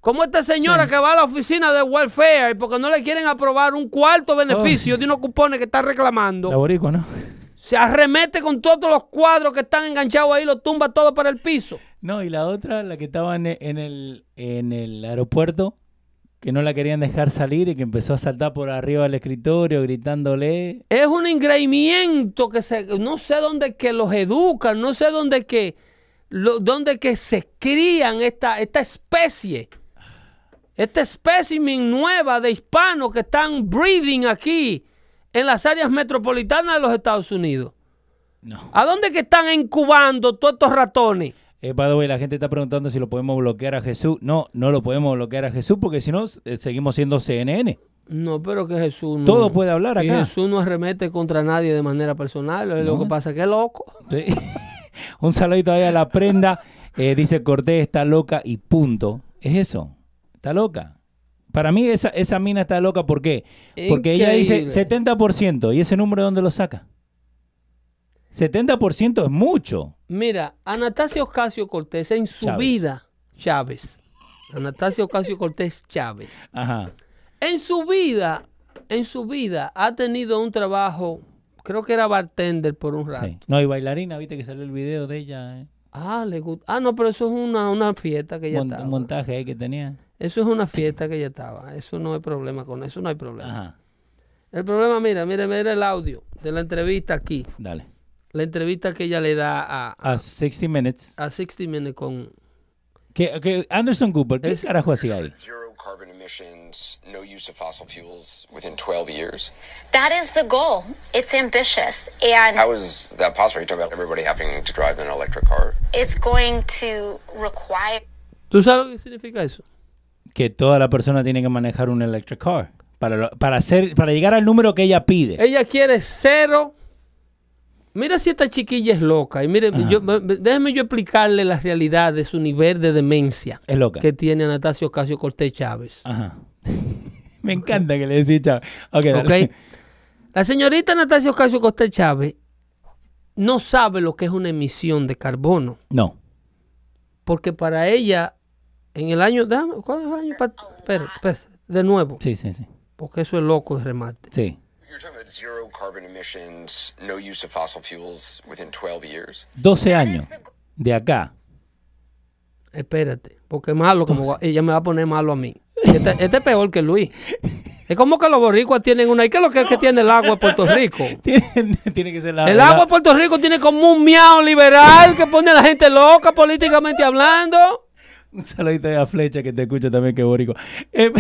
Como esta señora que va a la oficina de welfare y porque no le quieren aprobar un cuarto beneficio de unos cupones que está reclamando, La boricua, ¿no? se arremete con todos los cuadros que están enganchados ahí, los tumba todo para el piso. No, y la otra, la que estaba en el, en el aeropuerto, que no la querían dejar salir y que empezó a saltar por arriba del escritorio gritándole. es un engreimiento que se, no sé dónde que los educan, no sé dónde que, lo- dónde que se crían esta, esta especie, esta especie nueva de hispanos que están breeding aquí en las áreas metropolitanas de los Estados Unidos. No. ¿A dónde que están incubando todos estos ratones? Eh, by the way, la gente está preguntando si lo podemos bloquear a Jesús. No, no lo podemos bloquear a Jesús porque si no, eh, seguimos siendo CNN. No, pero que Jesús no. Todo puede hablar y acá. Jesús no arremete contra nadie de manera personal. Lo No. que pasa es que es loco. Sí. Un saludito ahí a la prenda. Eh, dice Cortés está loca y punto. Es eso. Está loca. Para mí esa, esa mina está loca. ¿Por qué? Porque ella dice Increíble. 70%. ¿Y ese número de dónde lo saca? 70% es mucho. Mira, Anastasio Ocasio Cortés en su Chávez. vida, Chávez. Anastasio Ocasio Cortés Chávez. Ajá. En su vida, en su vida ha tenido un trabajo, creo que era bartender por un rato. Sí. No, y bailarina, viste que salió el video de ella. eh. Ah, le gusta. Ah, no, pero eso es una, una fiesta que ella Mon- estaba. un montaje ahí que tenía. Eso es una fiesta que ella estaba. Eso no hay problema con eso, no hay problema. Ajá. El problema, mira, mira, mira el audio de la entrevista aquí. Dale. La entrevista que ella le da a, a, A 60 Minutes. a 60 Minutes con... Que, que Anderson Cooper, ¿qué Es- carajo hacía ahí? Zero carbon emissions, no use of fossil fuels within 12 years. That is the goal. It's ambitious and How is that possible? You're talking about everybody having to drive an electric car. it's going to require ¿Tú sabes lo que significa eso? Que toda la persona tiene que manejar un electric car. Para, lo- para, hacer, para llegar al número que ella pide. Ella quiere cero. Mira si esta chiquilla es loca. Y mire, yo, me- me- déjeme yo explicarle la realidad de su nivel de demencia Es loca. que tiene Anastasio Ocasio Cortés Chávez. Ajá. Me encanta que le decís. ¿Ok? La señorita Anastasio Ocasio Cortés Chávez no sabe lo que es una emisión de carbono. No. Porque para ella, en el año. Déjame, ¿Cuál es el año? Espera, de nuevo. Sí, sí, sí. Porque eso es loco de remate. Sí. You're talking about zero carbon emissions, no use of fossil fuels within 12 years. 12 años. De acá. Espérate, porque es malo, como ella me va a poner malo a mí. Este, este es peor que Luis. Es como que los boricuas tienen una. ¿Y qué es lo que, que tiene el agua de Puerto Rico? Tiene, tiene que ser la. El la- agua de Puerto Rico tiene como un miau liberal que pone a la gente loca políticamente hablando. Un saludito a Flecha que te escucha también, que borico. Eh,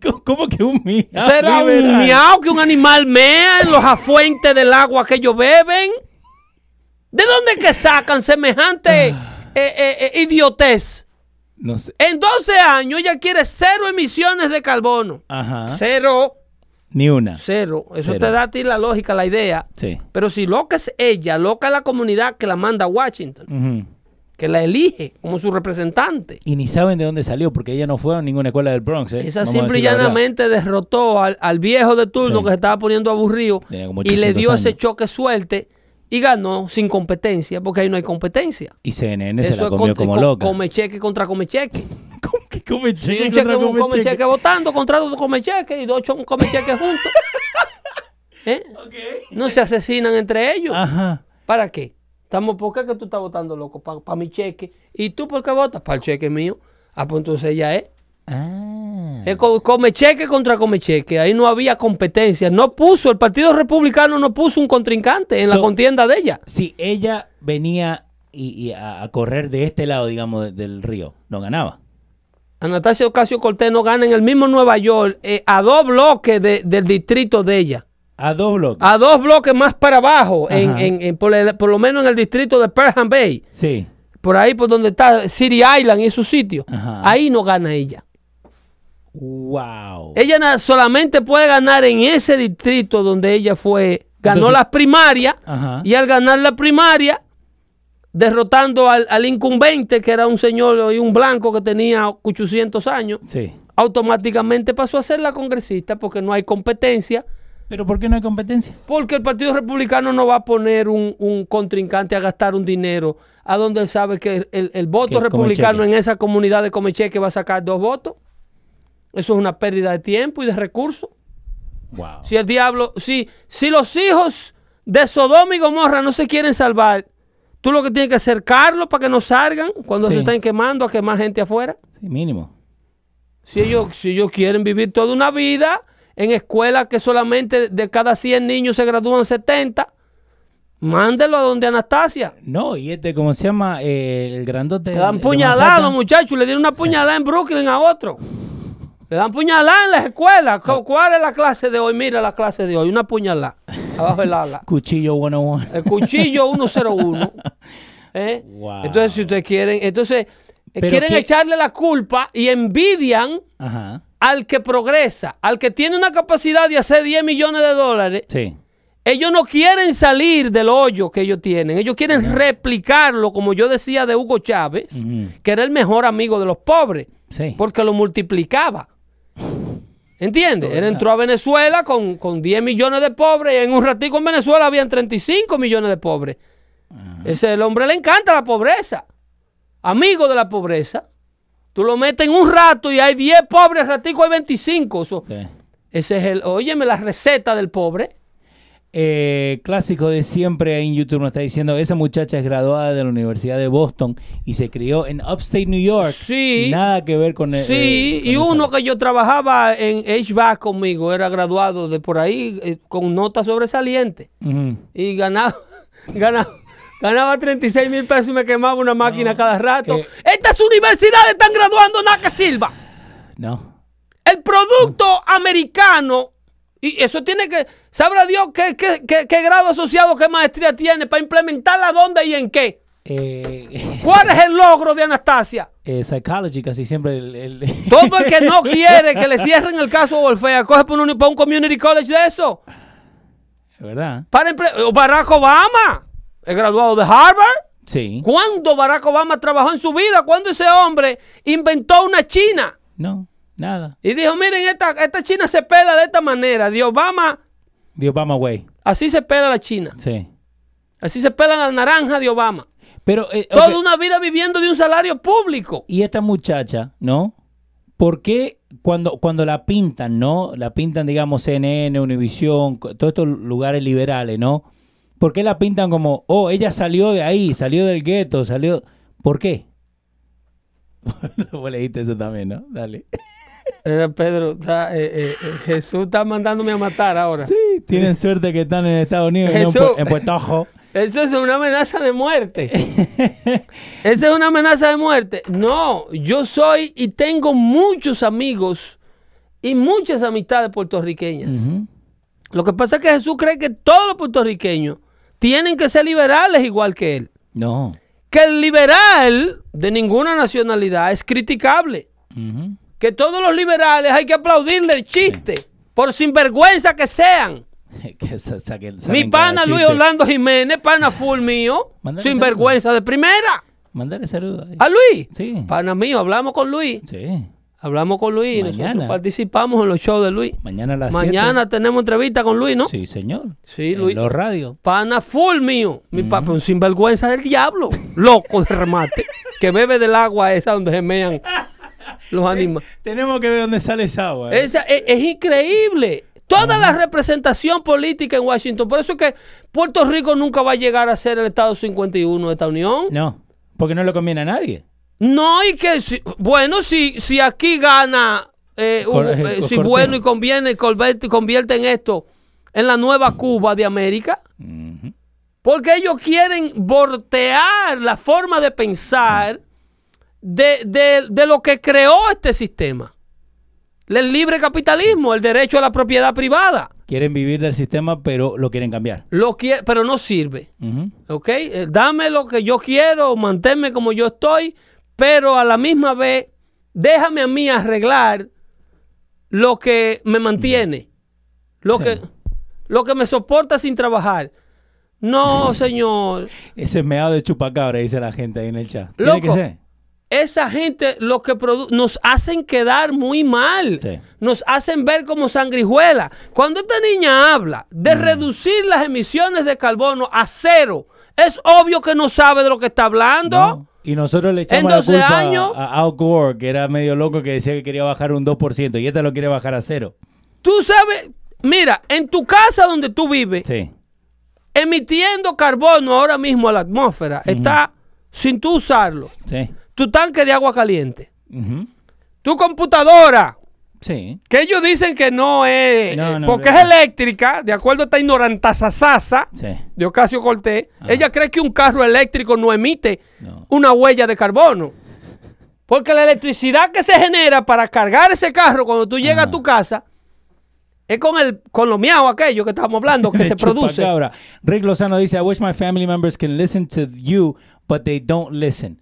¿cómo, que un miau? ¿Será un liberal? miau que un animal mea en los afuentes del agua que ellos beben? ¿De dónde que sacan semejante eh, eh, eh, idiotez? No sé. En 12 años ella quiere cero emisiones de carbono. Ajá. Cero. Ni una. Cero. Eso Cero. te da a ti la lógica, la idea. Sí. Pero si loca es ella, loca es la comunidad que la manda a Washington, Ujú. Que la elige como su representante. Y ni saben de dónde salió, porque ella no fue a ninguna escuela del Bronx. ¿eh? Esa simple y llanamente derrotó al, al viejo de turno Sí. que se estaba poniendo aburrido y le 800 dio ese choque suerte y ganó sin competencia, porque ahí no hay competencia. Y CNN se la comió como co- loca. come cheque contra come cheque. ¿Cómo que come Y cheque? un cheque, contra un come come cheque? cheque votando contra otro come cheque y dos come cheques juntos. ¿Eh? No se asesinan entre ellos. Ajá. ¿Para qué? Estamos, ¿Por qué que tú estás votando, loco? Para mi cheque. ¿Y tú por qué votas? Para el cheque mío. Ah, pues entonces ella es. Ah. Es co- come cheque contra come cheque. Ahí no había competencia. No puso, el Partido Republicano no puso un contrincante en la contienda de ella. Si ella venía y, y a, a correr de este lado, digamos, de- del río, no ganaba. Anastasia Ocasio Cortés no gana en el mismo Nueva York eh, a dos bloques de- del distrito de ella. A dos bloques. A dos bloques más para abajo, en, en- en- por, el- por lo menos en el distrito de Perham Bay. Sí. Por ahí por donde está City Island y esos sitios. Ajá. Ahí no gana ella. Wow. Ella solamente puede ganar en ese distrito donde ella fue, ganó las primarias y al ganar la primaria, derrotando al, al incumbente, que era un señor y un blanco que tenía 800 años, Sí. automáticamente pasó a ser la congresista porque no hay competencia, Pero ¿por qué no hay competencia? porque el Partido Republicano no va a poner un, un contrincante a gastar un dinero a donde él sabe que el, el voto Que republicano en esa comunidad de Comecheque va a sacar dos votos. Eso es una pérdida de tiempo y de recursos. Wow. Si el diablo, si, si los hijos de Sodoma y Gomorra no se quieren salvar, tú lo que tienes que acercarlos para que no salgan cuando Sí. se están quemando a quemar gente afuera. Sí, mínimo. Si ellos, si ellos quieren vivir toda una vida en escuelas que solamente de cada 100 niños se gradúan 70, mándelo a donde Anastasia. No, y este, ¿cómo se llama? Eh, el grandote. Le dan puñalada a los muchachos, le dieron una puñalada en Brooklyn a otro. Le dan puñalada en las escuelas. Ah. ¿Cu- ¿Cuál es la clase de hoy? Mira la clase de hoy, una puñalada abajo del ala. Cuchillo 101. El cuchillo 101. ¿eh? Wow. Entonces, si ustedes quieren, entonces eh, quieren qué- echarle la culpa y envidian Ajá. Al que progresa, al que tiene una capacidad de hacer 10 millones de dólares, Sí. ellos no quieren salir del hoyo que ellos tienen. Ellos quieren replicarlo, como yo decía de Hugo Chávez, que era el mejor amigo de los pobres, Sí. porque lo multiplicaba. ¿Entiendes? Él entró a Venezuela con, con 10 millones de pobres y en un ratico en Venezuela habían 35 millones de pobres. Ese el hombre le encanta la pobreza. Amigo de la pobreza. Tú lo metes en un rato y hay 10 pobres, ratico hay 25. Eso- Sí. Ese es el, óyeme, la receta del pobre. Eh, clásico de siempre ahí en YouTube nos está diciendo, esa muchacha es graduada de la Universidad de Boston y se crió en Upstate New York. Sí. Nada que ver con... eh, Sí, eh, con y uno que yo trabajaba en HVAC conmigo, era graduado de por ahí eh, con nota sobresaliente. Y ganaba, ganaba, ganaba 36 mil pesos y me quemaba una máquina cada rato. eh. Estas universidades están graduando nada que sirva. No. El producto americano, y eso tiene que, sabrá Dios qué, qué- qué- qué grado asociado, qué maestría tiene para implementarla dónde y en qué. Eh, ¿Cuál es el logro de Anastasia? eh, psychology casi siempre... El, el- Todo el que no quiere que le cierren el caso Wolfea, coge para un, para un community college de eso. ¿Verdad? Para Barack Obama, es graduado de Harvard. Sí. ¿Cuándo Barack Obama trabajó en su vida? ¿Cuándo ese hombre inventó una China? No, nada. Y dijo, miren, esta, esta China se pela de esta manera. De Obama, The Obama Way. así se pela la China. Sí. Así se pela la naranja de Obama. Pero... eh, Toda una vida viviendo de un salario público. Y esta muchacha, ¿no? ¿Por qué cuando, cuando la pintan, ¿no? La pintan, digamos, CNN, Univision, todos estos lugares liberales, ¿no? ¿Por qué la pintan como, oh, ella salió de ahí, salió del gueto, salió... ¿Por qué? Vos leíste eso también, ¿no? Dale. Eh, Pedro, está, eh, eh, Jesús está mandándome a matar ahora. Sí, tienen suerte que están en Estados Unidos y no en, Jesús. Pu- en Puerto. Eso es una amenaza de muerte. Esa es una amenaza de muerte. No, yo soy y tengo muchos amigos y muchas amistades puertorriqueñas. Lo que pasa es que Jesús cree que todos los puertorriqueños tienen que ser liberales igual que él. No. Que el liberal de ninguna nacionalidad es criticable. Que todos los liberales hay que aplaudirle el chiste, por sinvergüenza que sean. Que sa- saquen- Mi pana Luis. Orlando Jiménez, pana full mío, Mándale sin vergüenza de primera. Mandale saludos. ¿A Luis? Sí. Pana mío, hablamos con Luis. Sí. Hablamos con Luis. y Mañana. Nosotros participamos en los shows de Luis. Mañana a las Mañana tenemos entrevista con Luis, ¿no? Sí, señor. Sí, En Luis. los radios. Pana full mío. Mi papá, un sinvergüenza del diablo. Loco de remate. que bebe del agua esa donde se mean los animales. Tenemos que ver dónde sale esa agua. ¿eh? Esa, es, es increíble. Toda la representación política en Washington. Por eso es que Puerto Rico nunca va a llegar a ser el Estado 51 de esta unión. No, porque no le conviene a nadie. No, y que, si- bueno, si, si aquí gana, eh, Cor- eh, eh, si bueno y conviene, convierte, convierte en esto, en la nueva Cuba de América, porque ellos quieren voltear la forma de pensar de, de- de lo que creó este sistema. El libre capitalismo, el derecho a la propiedad privada. Quieren vivir del sistema, pero lo quieren cambiar. Lo quiere, pero no sirve. ¿Ok? Eh, Dame lo que yo quiero, manténme como yo estoy, pero a la misma vez, déjame a mí arreglar lo que me mantiene, lo, Sí. que, lo que me soporta sin trabajar. No, señor. Ese meado de chupacabra, dice la gente ahí en el chat. Tiene Loco. que ser. Esa gente lo que nos hacen quedar muy mal. Sí. Nos hacen ver como sangrijuela. Cuando esta niña habla de Mm. reducir las emisiones de carbono a cero, es obvio que no sabe de lo que está hablando. ¿no? Y nosotros le echamos la 12 culpa años- a Al Gore, que era medio loco, que decía que quería bajar un 2%, y esta lo quiere bajar a cero. Tú sabes, mira, en tu casa donde tú vives, Sí. emitiendo carbono ahora mismo a la atmósfera, está sin tú usarlo. Sí. Tu tanque de agua caliente, tu computadora, Sí. que ellos dicen que no es, No, no, porque no. es eléctrica, de acuerdo a esta ignorantasasasa Sí. de Ocasio Cortés, ella cree que un carro eléctrico no emite una huella de carbono. Porque la electricidad que se genera para cargar ese carro cuando tú llegas a tu casa es con el con lo miau aquello que estábamos hablando que se produce. Chupacabra. Rick Lozano dice, I wish my family members can listen to you, but they don't listen.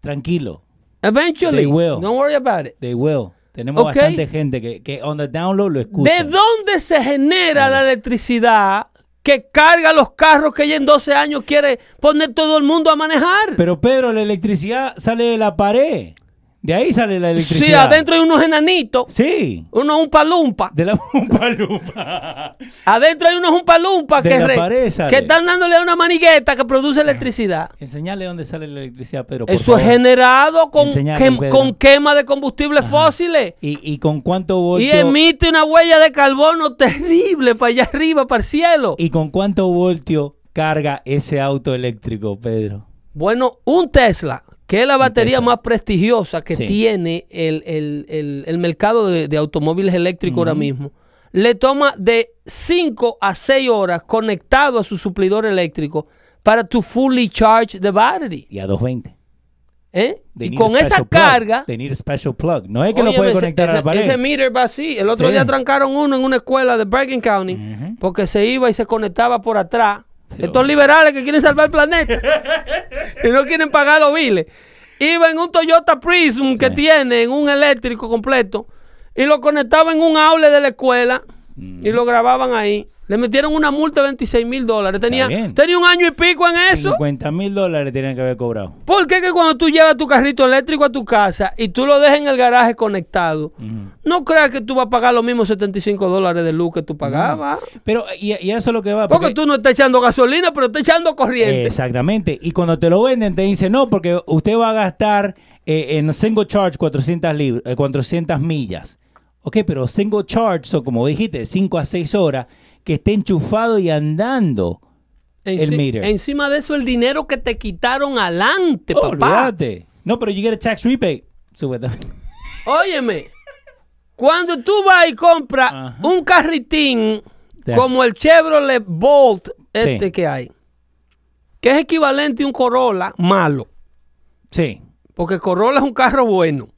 Tranquilo. Eventually, They will. don't worry about it. They will. Tenemos bastante gente que, que on the download lo escucha. ¿De dónde se genera la electricidad que carga los carros que ella en 12 años quiere poner todo el mundo a manejar? Pero Pedro, la electricidad sale de la pared. De ahí sale la electricidad. sí, adentro hay unos enanitos, Sí. unos un palumpa. De la Umpa Lumpa. Adentro hay unos un palumpa que, re- están dándole a una manigueta que produce electricidad. Enseñale dónde sale la electricidad, Pedro. por Eso es generado con, quem- con quema de combustibles fósiles. ¿Y, y con cuánto Y voltio? emite una huella de carbono terrible para allá arriba, para el cielo. ¿Y con cuánto voltio carga ese auto eléctrico, Pedro? Bueno, un Tesla, que es la batería más prestigiosa que Sí. tiene el, el- el- el mercado de, de automóviles eléctricos ahora mismo, le toma de 5 a 6 horas conectado a su suplidor eléctrico para to fully charge the battery. Y a 220. ¿eh? Y con esa plug. carga... They need a special plug. No es que lo puede ese- conectar a la ese- pared. Ese meter va así. El otro Sí. día trancaron uno en una escuela de Bergen County Ujú. porque se iba y se conectaba por atrás. Estos liberales que quieren salvar el planeta y no quieren pagar los biles. Iba en un Toyota Prism que Sí. tiene, en un eléctrico completo, y lo conectaba en un aule de la escuela Mm. y lo grababan ahí. Le metieron una multa de 26 mil dólares. Tenía, tenía un año y pico en eso. 50 mil dólares tienen que haber cobrado. ¿Por qué que cuando tú llevas tu carrito eléctrico a tu casa y tú lo dejas en el garaje conectado, no creas que tú vas a pagar los mismos 75 dólares de luz que tú pagabas? Pero, y, y a eso es lo que va. Porque tú no estás echando gasolina, pero estás echando corriente. Exactamente. Y cuando te lo venden, te dicen, no, porque usted va a gastar eh, en single charge 400, lib- eh, 400 millas. Ok, pero single charge son, como dijiste, 5 a 6 horas que esté enchufado y andando. el meter. Encima de eso, el dinero que te quitaron adelante, Oh, papá. olvídate. No, pero you get a tax rebate. supuestamente. Óyeme, cuando tú vas y compras un carritín como el Chevrolet Bolt este Sí. que hay, que es equivalente a un Corolla malo, Sí, porque Corolla es un carro bueno.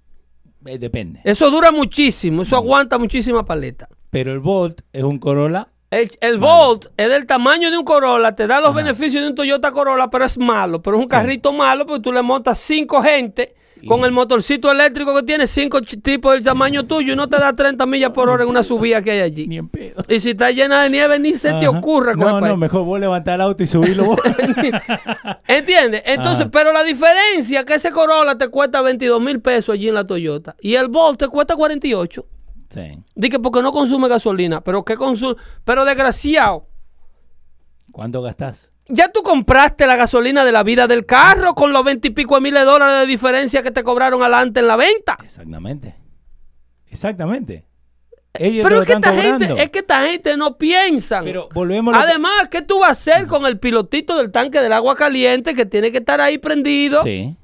Eh, depende. Eso dura muchísimo, eso aguanta muchísima paleta. Pero el Volt es un Corolla. El, el Volt es del tamaño de un Corolla, te da los beneficios de un Toyota Corolla, pero es malo. Pero es un carrito malo porque tú le montas cinco gente con el motorcito eléctrico que tiene cinco tipos del tamaño tuyo y no te da 30 millas por hora en una subida que hay allí. Ni en pedo. Y si está llena de nieve, ni se te ocurra No, no, mejor vos levantar el auto y subirlo vos. ¿Entiendes? Entonces, Ajá. pero la diferencia es que ese Corolla te cuesta 22 mil pesos allí en la Toyota y el Volt te cuesta 48. sí. Dije porque no consume gasolina, pero ¿qué consume? Pero desgraciado. ¿Cuánto gastás? Ya tú compraste la gasolina de la vida del carro con los 20 y pico de de dólares de diferencia que te cobraron adelante en la venta. Exactamente. Exactamente. Ellos Pero es que, esta gente, es que esta gente no piensa. Pero volvemos que- Además, ¿qué tú vas a hacer con el pilotito del tanque del agua caliente que tiene que estar ahí prendido? Sí.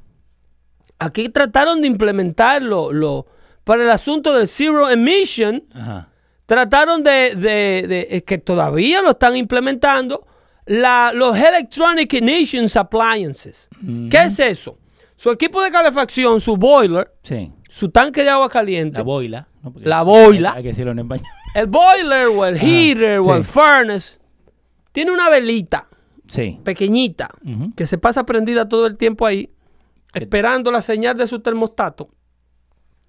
Aquí trataron de implementarlo lo, para el asunto del zero emission. Ajá. Trataron de, de- de- eh, que todavía lo están implementando, la- los Electronic Ignition Appliances. ¿Qué es eso? Su equipo de calefacción, su boiler, Sí. su tanque de agua caliente, La boila. ¿no? La boila. Hay, que decirlo en español. el boiler o el heater o el furnace, tiene una velita Sí. pequeñita que se pasa prendida todo el tiempo ahí, esperando la señal de su termostato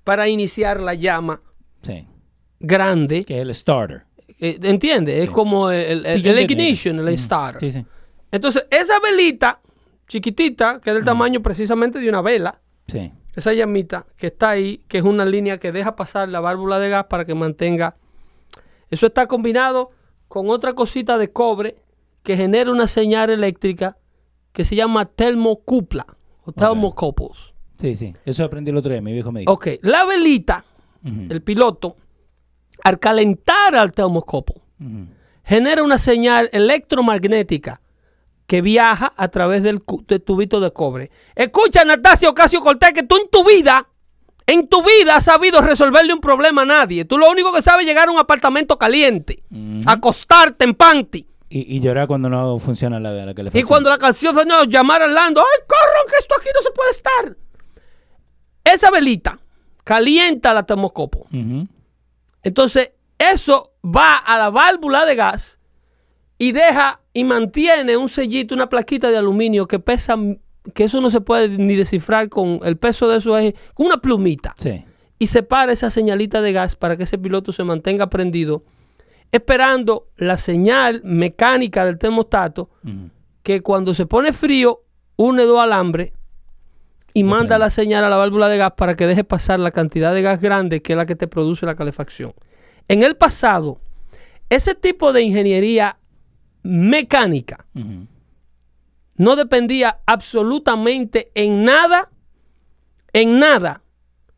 para iniciar la llama Sí. grande. Que es el starter. Eh, ¿Entiendes? Es como el, el- el ignition, el Mm, sí. Entonces, esa velita chiquitita, que es del tamaño precisamente de una vela, Sí. esa llamita que está ahí, que es una línea que deja pasar la válvula de gas para que mantenga. Eso está combinado con otra cosita de cobre que genera una señal eléctrica que se llama termocupla o thermocouples. Sí, sí. Eso aprendí el otro día. Mi viejo me dijo. Ok, la velita, el piloto, al calentar al termocouple, ujú. genera una señal electromagnética que viaja a través del, tubito de cobre. Escucha, Natasio Ocasio Cortés, que tú en tu vida, en tu vida has sabido resolverle un problema a nadie. Tú lo único que sabes es llegar a un apartamento caliente, acostarte en panty. y, y llorar cuando no funciona la, la Y calefacción. cuando la canción no, llamar al Lando, ¡ay, corran, que esto aquí no se puede estar! Esa velita calienta la termoscopo. Entonces, eso va a la válvula de gas y deja y mantiene un sellito, una plaquita de aluminio que pesa, que eso no se puede ni descifrar con el peso de eso, es con una plumita. Sí. y separa esa señalita de gas para que ese piloto se mantenga prendido, esperando la señal mecánica del termostato que cuando se pone frío une dos alambres y manda la señal a la válvula de gas para que deje pasar la cantidad de gas grande que es la que te produce la calefacción. En el pasado, ese tipo de ingeniería mecánica no dependía absolutamente en nada, en nada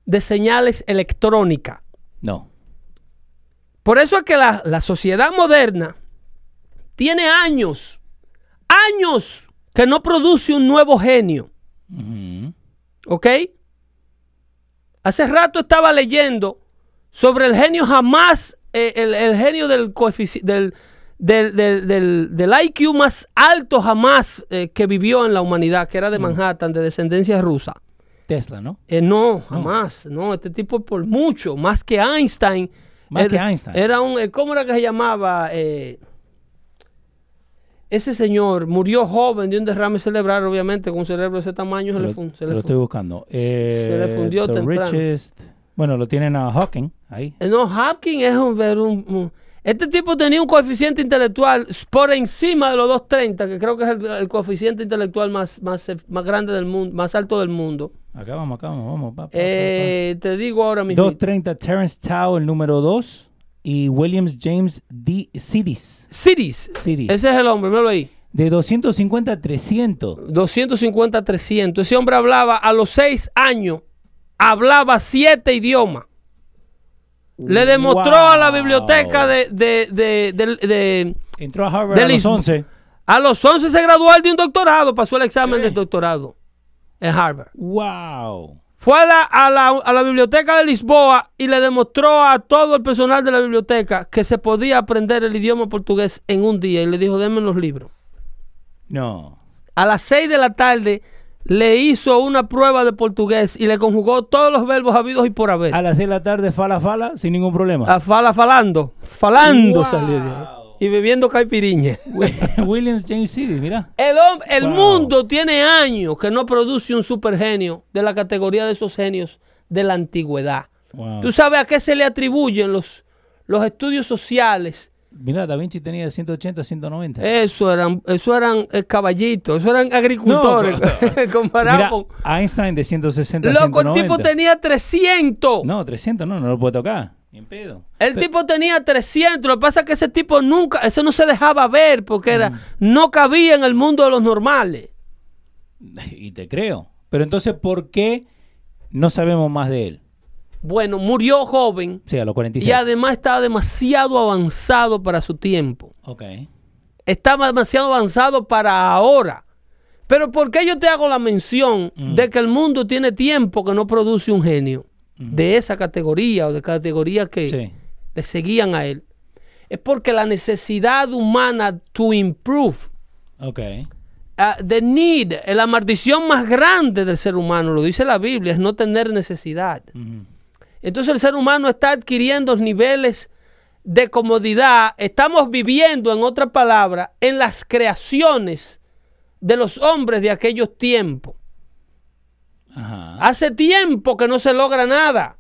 de señales electrónicas. No. Por eso es que la, la sociedad moderna tiene años, años que no produce un nuevo genio. ¿Ok? Hace rato estaba leyendo sobre el genio jamás, eh, el, el genio del, del, del, del- IQ más alto jamás eh, que vivió en la humanidad, que era de Manhattan, de descendencia rusa. Tesla, ¿no? Eh, no, jamás. No, este tipo por mucho, más que Einstein. Más Era- que Einstein. Era un, ¿cómo era que se llamaba? Eh, ese señor murió joven de un derrame cerebral, obviamente, con un cerebro de ese tamaño se Te le, lo, fun- se le lo estoy buscando. Eh, le fundió the temprano. richest- Bueno, lo tienen a Hawking ahí. Eh, No, Hopkins es un, un- Este tipo tenía un coeficiente intelectual por encima de los 230, que creo que es el, el coeficiente intelectual más, más, más grande del mundo, más alto del mundo. Acá vamos, acá vamos, vamos. pa, pa, pa, pa. Eh, te digo ahora mismo. 230 Terrence Tao, el número 2. Y Williams James D. Sidis. Cities. Cities. Ese es el hombre, míralo ahí. De 250 a 300. 250, 300. Ese hombre hablaba a los 6 años, hablaba 7 idiomas. Le demostró a la biblioteca de, de, de, de- de- Entró a Harvard de a los Lisboa. 11. A los 11 se graduó de un doctorado, pasó el examen del doctorado en Harvard. ¡Wow! Fue a la, a, la, a la biblioteca de Lisboa y le demostró a todo el personal de la biblioteca que se podía aprender el idioma portugués en un día y le dijo, denme los libros. No. A las 6 de la tarde le hizo una prueba de portugués y le conjugó todos los verbos habidos y por haber. A las 6 de la tarde, fala, fala, sin ningún problema. A fala falando, falando Wow. salió. Y bebiendo caipiriña. Williams James Sidis, mira. El, el Wow. mundo tiene años que no produce un supergenio de la categoría de esos genios de la antigüedad. Wow. ¿Tú sabes a qué se le atribuyen los, los estudios sociales? Mira, Da Vinci tenía 180, 190. Eso eran, eso eran eh, caballitos, eso eran agricultores. No, comparado Mira, con- Einstein de 160, Loco, el 190. tipo tenía 300. No, 300 no, no lo puede tocar. Ni en pedo. El tipo tenía 300. Lo que pasa es que ese tipo nunca, ese no se dejaba ver porque era, no cabía en el mundo de los normales. Y te creo. Pero entonces, ¿por qué no sabemos más de él? Bueno, murió joven Sí, a los 46. y además estaba demasiado avanzado para su tiempo. Ok. Estaba demasiado avanzado para ahora. Pero ¿por qué yo te hago la mención Mm. de que el mundo tiene tiempo que no produce un genio de esa categoría o de categoría que Sí. le seguían a él? Es porque la necesidad humana to improve, Ok. uh, the need, eh, la maldición más grande del ser humano, lo dice la Biblia, es no tener necesidad. Entonces el ser humano está adquiriendo niveles de comodidad. Estamos viviendo, en otras palabras, en las creaciones de los hombres de aquellos tiempos. Ajá. Hace tiempo que no se logra nada.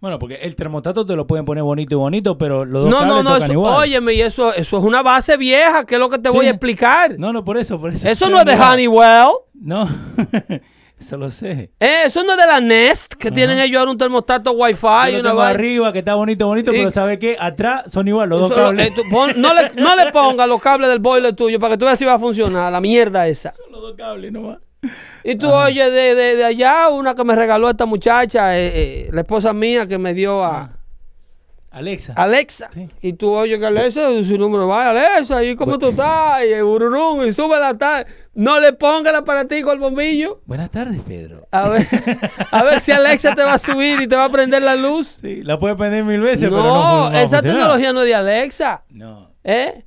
Bueno, porque el termostato te lo pueden poner bonito y bonito, pero los dos No, no, cables no, tocan eso, igual. óyeme, y eso, eso es una base vieja, que es lo que te Sí. voy a explicar. No, no, por eso, por eso. eso no es de. Honeywell. No, eso lo sé. Eh, eso no es de la Nest, que tienen ellos ahora un termostato Wi-Fi Yo y lo una tengo arriba, que está bonito, bonito, Y- pero ¿sabe qué? Atrás son igual los dos Eso cables. eh, tú pon- no, le, no le pongas los cables del boiler tuyo para que tú veas si va a funcionar, la mierda esa. Son los dos cables nomás. Y tú oyes de, de- de allá una que me regaló esta muchacha, eh, eh, la esposa mía que me dio a Alexa. Alexa. Sí. Y tú oyes que Alexa, su número va, Alexa, ¿y cómo tú estás? Y el bururum, y sube la tarde. No le ponga el aparatico al bombillo. Buenas tardes, Pedro. A ver, a ver si Alexa te va a subir y te va a prender la luz. Sí, la puede prender mil veces, no, pero no, no esa tecnología no es de Alexa. No. ¿Eh?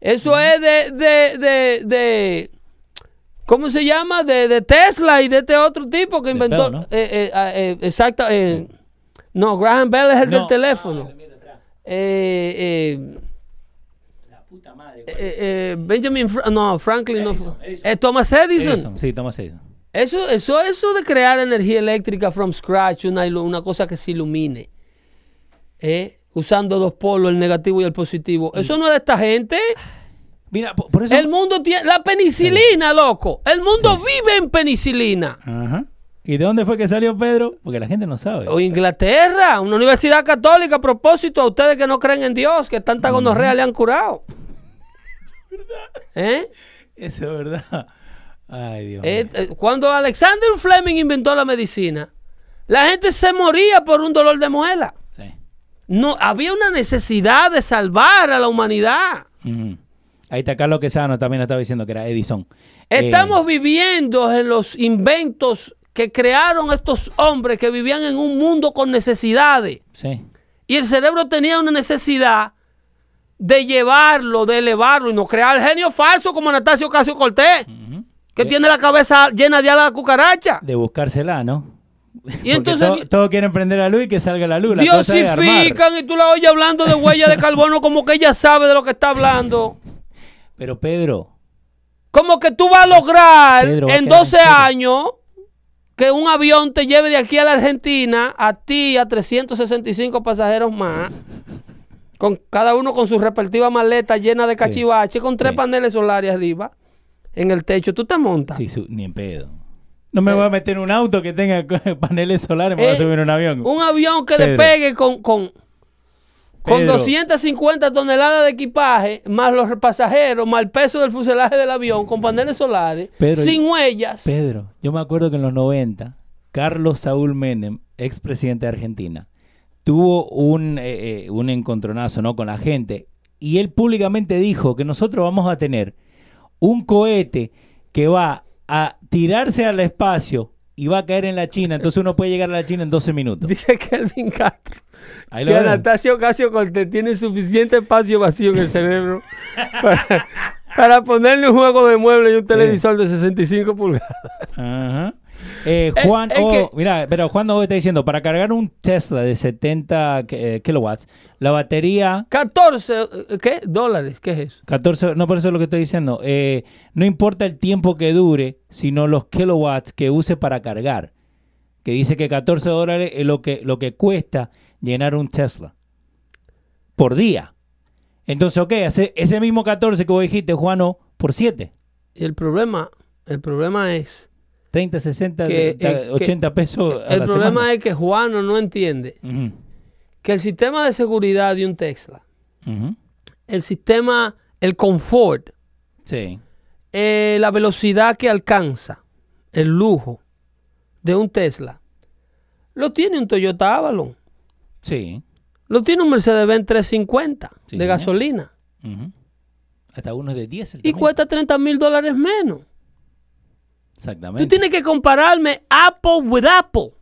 Eso es de, de, de, de- ¿cómo se llama? De, de Tesla y de este otro tipo que inventó. Bell, ¿no? eh, eh, ah, eh, exacto. eh, no, Graham Bell es el del No. teléfono. Eh, eh, La puta madre. Benjamin, Fra- no, Franklin, no Edison, fue. Edison. Thomas Edison. Edison, sí, Thomas Edison. Eso, eso, eso de crear energía eléctrica from scratch, una, una cosa que se ilumine, usando dos polos, el negativo y el positivo. Eso no es de esta gente. Mira, por, por eso. El mundo tiene la penicilina, loco. El mundo vive en penicilina. Ajá. ¿Y de dónde fue que salió Pedro? Porque la gente no sabe. O Inglaterra, una universidad católica, a propósito, a ustedes que no creen en Dios, que tanta gonorrea le han curado. ¿Eh? Eso es verdad. Ay, Dios Eh, eh, cuando Alexander Fleming inventó la medicina, la gente se moría por un dolor de muela. Sí. No, había una necesidad de salvar a la humanidad. Ujú. Ahí está Carlos Quesano también estaba diciendo que era Edison. Eh, Estamos viviendo en los inventos que crearon estos hombres que vivían en un mundo con necesidades. sí. Y el cerebro tenía una necesidad de llevarlo, de elevarlo y no crear genio falso como Anastasio Casio Cortés, que tiene la cabeza llena de de cucaracha. De buscársela, ¿no? Y entonces to- todos quieren prender la luz y que salga la luz. La cosa diosifican y tú la oyes hablando de huella de carbono como que ella sabe de lo que está hablando. Pero Pedro, Como que tú vas a lograr Pedro, va a en quedar 12 en serio. años que un avión te lleve de aquí a la Argentina, a ti, y a 365 pasajeros más, con cada uno con su respectiva maleta llena de cachivache, con tres Sí. paneles solares arriba, en el techo. Tú te montas. sí, su- ni en pedo. No me voy a meter en un auto que tenga paneles solares, me voy a Eh, subir en un avión. Un avión que Pedro. despegue con, con, con Pedro. 250 toneladas de equipaje, más los pasajeros, más el peso del fuselaje del avión, con paneles solares, Pedro, sin huellas. Pedro, yo me acuerdo que en los 90, Carlos Saúl Menem, expresidente de Argentina, tuvo un, eh, eh, un encontronazo ¿no? con la gente y él públicamente dijo que nosotros vamos a tener un cohete que va a tirarse al espacio y va a caer en la China, entonces uno puede llegar a la China en 12 minutos. Dice Kelvin Castro Ahí que. Anastasio Ocasio Cortés tiene suficiente espacio vacío en el cerebro para, para ponerle un juego de muebles y un televisor de 65 pulgadas. Ajá. Eh, Juan es O, que- mira, pero Juan O está diciendo, para cargar un Tesla de 70 eh, kilowatts, la batería 14, eh, ¿qué? Dólares, ¿qué es eso? 14, no por eso es lo que estoy diciendo. eh, no importa el tiempo que dure, sino los kilowatts que use para cargar. Que dice que 14 dólares es lo que, lo que cuesta llenar un Tesla. Por día. Entonces, ok, hace ese mismo 14 que vos dijiste, Juano, por 7. Y el problema, el problema es, 30, 60, Que, ta- eh, que- 80 pesos a el la problema semana. es que Juano no entiende que el sistema de seguridad de un Tesla, el sistema, el confort, Sí. eh, la velocidad que alcanza, el lujo de un Tesla, lo tiene un Toyota Avalon, Sí. lo tiene un Mercedes-Benz 350 Sí, de señor. gasolina. Hasta unos de 10. y cuesta 30 mil dólares menos. Exactamente. Tú tienes que compararme Apple with Apple.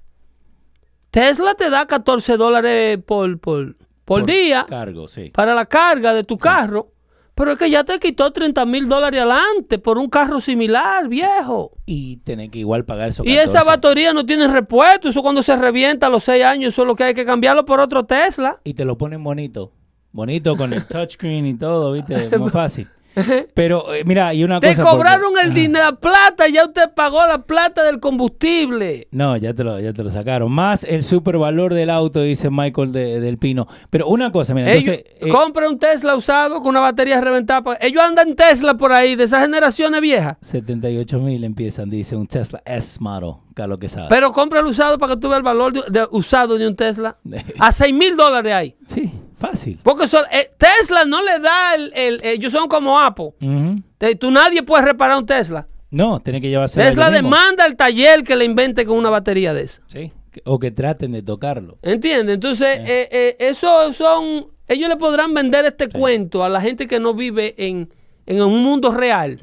Tesla te da 14 dólares por, por, por día Cargo, sí. para la carga de tu carro, pero es que ya te quitó 30 mil dólares adelante por un carro similar, viejo. Y tener que igual pagar esos Y esa 14. batería no tiene repuesto. Eso cuando se revienta a los 6 años, eso es lo que hay que cambiarlo por otro Tesla. y te lo ponen bonito. Bonito con el touchscreen y todo, ¿viste? Muy fácil. Pero eh, mira, y una Te cosa. porque- cobraron el dinero, la plata, ya usted pagó la plata del combustible. No, ya te, lo, ya te lo sacaron. Más el supervalor del auto, dice Michael de- del Pino. Pero una cosa, mira, Ellos entonces. eh, compra un Tesla usado con una batería reventada. Ellos andan en Tesla por ahí, de esas generaciones viejas. 78 mil empiezan, dice un Tesla S Model, Carlos Quesada. Pero compra el usado para que tú veas el valor de, de- usado de un Tesla. A 6 mil dólares hay. sí, fácil. Porque son- eh, Tesla no le da el, el- Ellos son como Apple. Te- tú nadie puede reparar un Tesla. No, tiene que llevarse. Tesla demanda al taller que le invente con una batería de esa. Sí, o que traten de tocarlo. ¿Entiendes? Entonces, eh, eh, eso son. Ellos le podrán vender este cuento a la gente que no vive en, en un mundo real.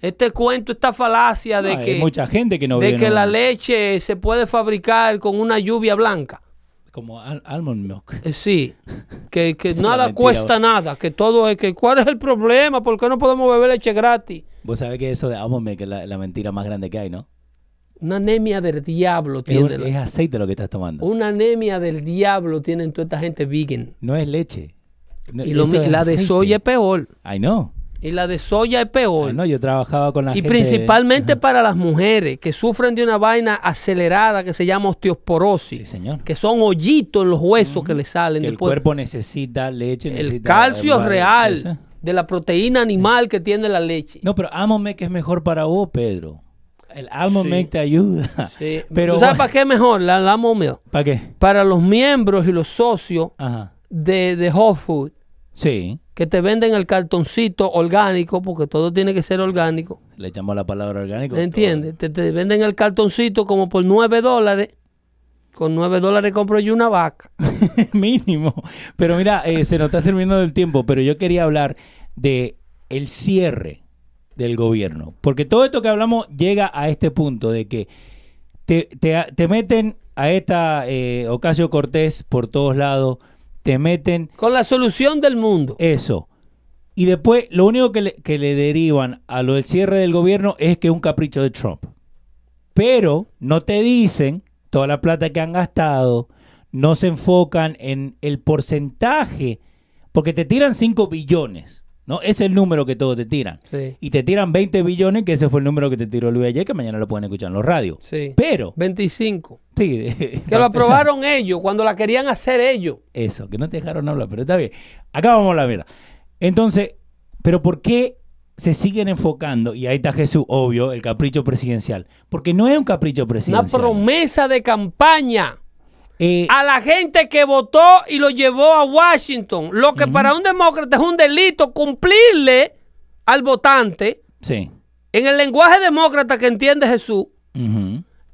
Este cuento, esta falacia de No, hay que, mucha gente que no de vive que la leche se puede fabricar con una lluvia blanca. Como al- almond milk. Eh, sí, que, que Es nada mentira. cuesta nada, que todo es que cuál es el problema, por qué no podemos beber leche gratis. Vos sabés que eso de almond milk es la, la mentira más grande que hay, ¿no? Una anemia del diablo Es, tiene. la- es aceite lo que estás tomando. Una anemia del diablo tienen toda esta gente vegan. No es leche. No, Y lo es la de aceite. soya es peor. Ay, no. Y la de soya es peor. Bueno, yo trabajaba con la y gente... principalmente para las mujeres que sufren de una vaina acelerada que se llama osteoporosis. Sí, señor. Que son hoyitos en los huesos que le salen. Que el cuerpo necesita leche, el necesita... calcio real sí, de la proteína animal que tiene la leche. No, pero Amomec es mejor para vos, Pedro. El Amomec te ayuda. Sí. Pero ¿Tú sabes para qué es mejor la, la? ¿Para qué? Para los miembros y los socios Ajá. de, de Whole Food Sí. que te venden el cartoncito orgánico, porque todo tiene que ser orgánico. Le echamos la palabra orgánico. ¿Entiendes? Te, te venden el cartoncito como por 9 dólares. Con 9 dólares compro yo una vaca. Mínimo. Pero mira, eh, se nos está terminando el tiempo, pero yo quería hablar de el cierre del gobierno. Porque todo esto que hablamos llega a este punto de que te, te- te meten a esta eh, Ocasio Cortés por todos lados, te meten Con la solución del mundo. eso. Y después lo único que le, que le derivan a lo del cierre del gobierno es que es un capricho de Trump. Pero no te dicen toda la plata que han gastado, no se enfocan en el porcentaje, porque te tiran 5 billones, ¿no? Es el número que todos te tiran. Sí. Y te tiran 20 billones, que ese fue el número que te tiró Luis ayer, que mañana lo pueden escuchar en los radios. Sí. Pero, 25. sí, Que lo aprobaron ellos cuando la querían hacer ellos. Eso, que no te dejaron hablar, pero está bien. Acá vamos a la mierda. Entonces, ¿pero por qué se siguen enfocando? Y ahí está Jesús, obvio, el capricho presidencial. Porque no es un capricho Una presidencial. promesa de campaña Eh, a la gente que votó y lo llevó a Washington. Lo que para un demócrata es un delito cumplirle al votante, sí. en el lenguaje demócrata que entiende Jesús,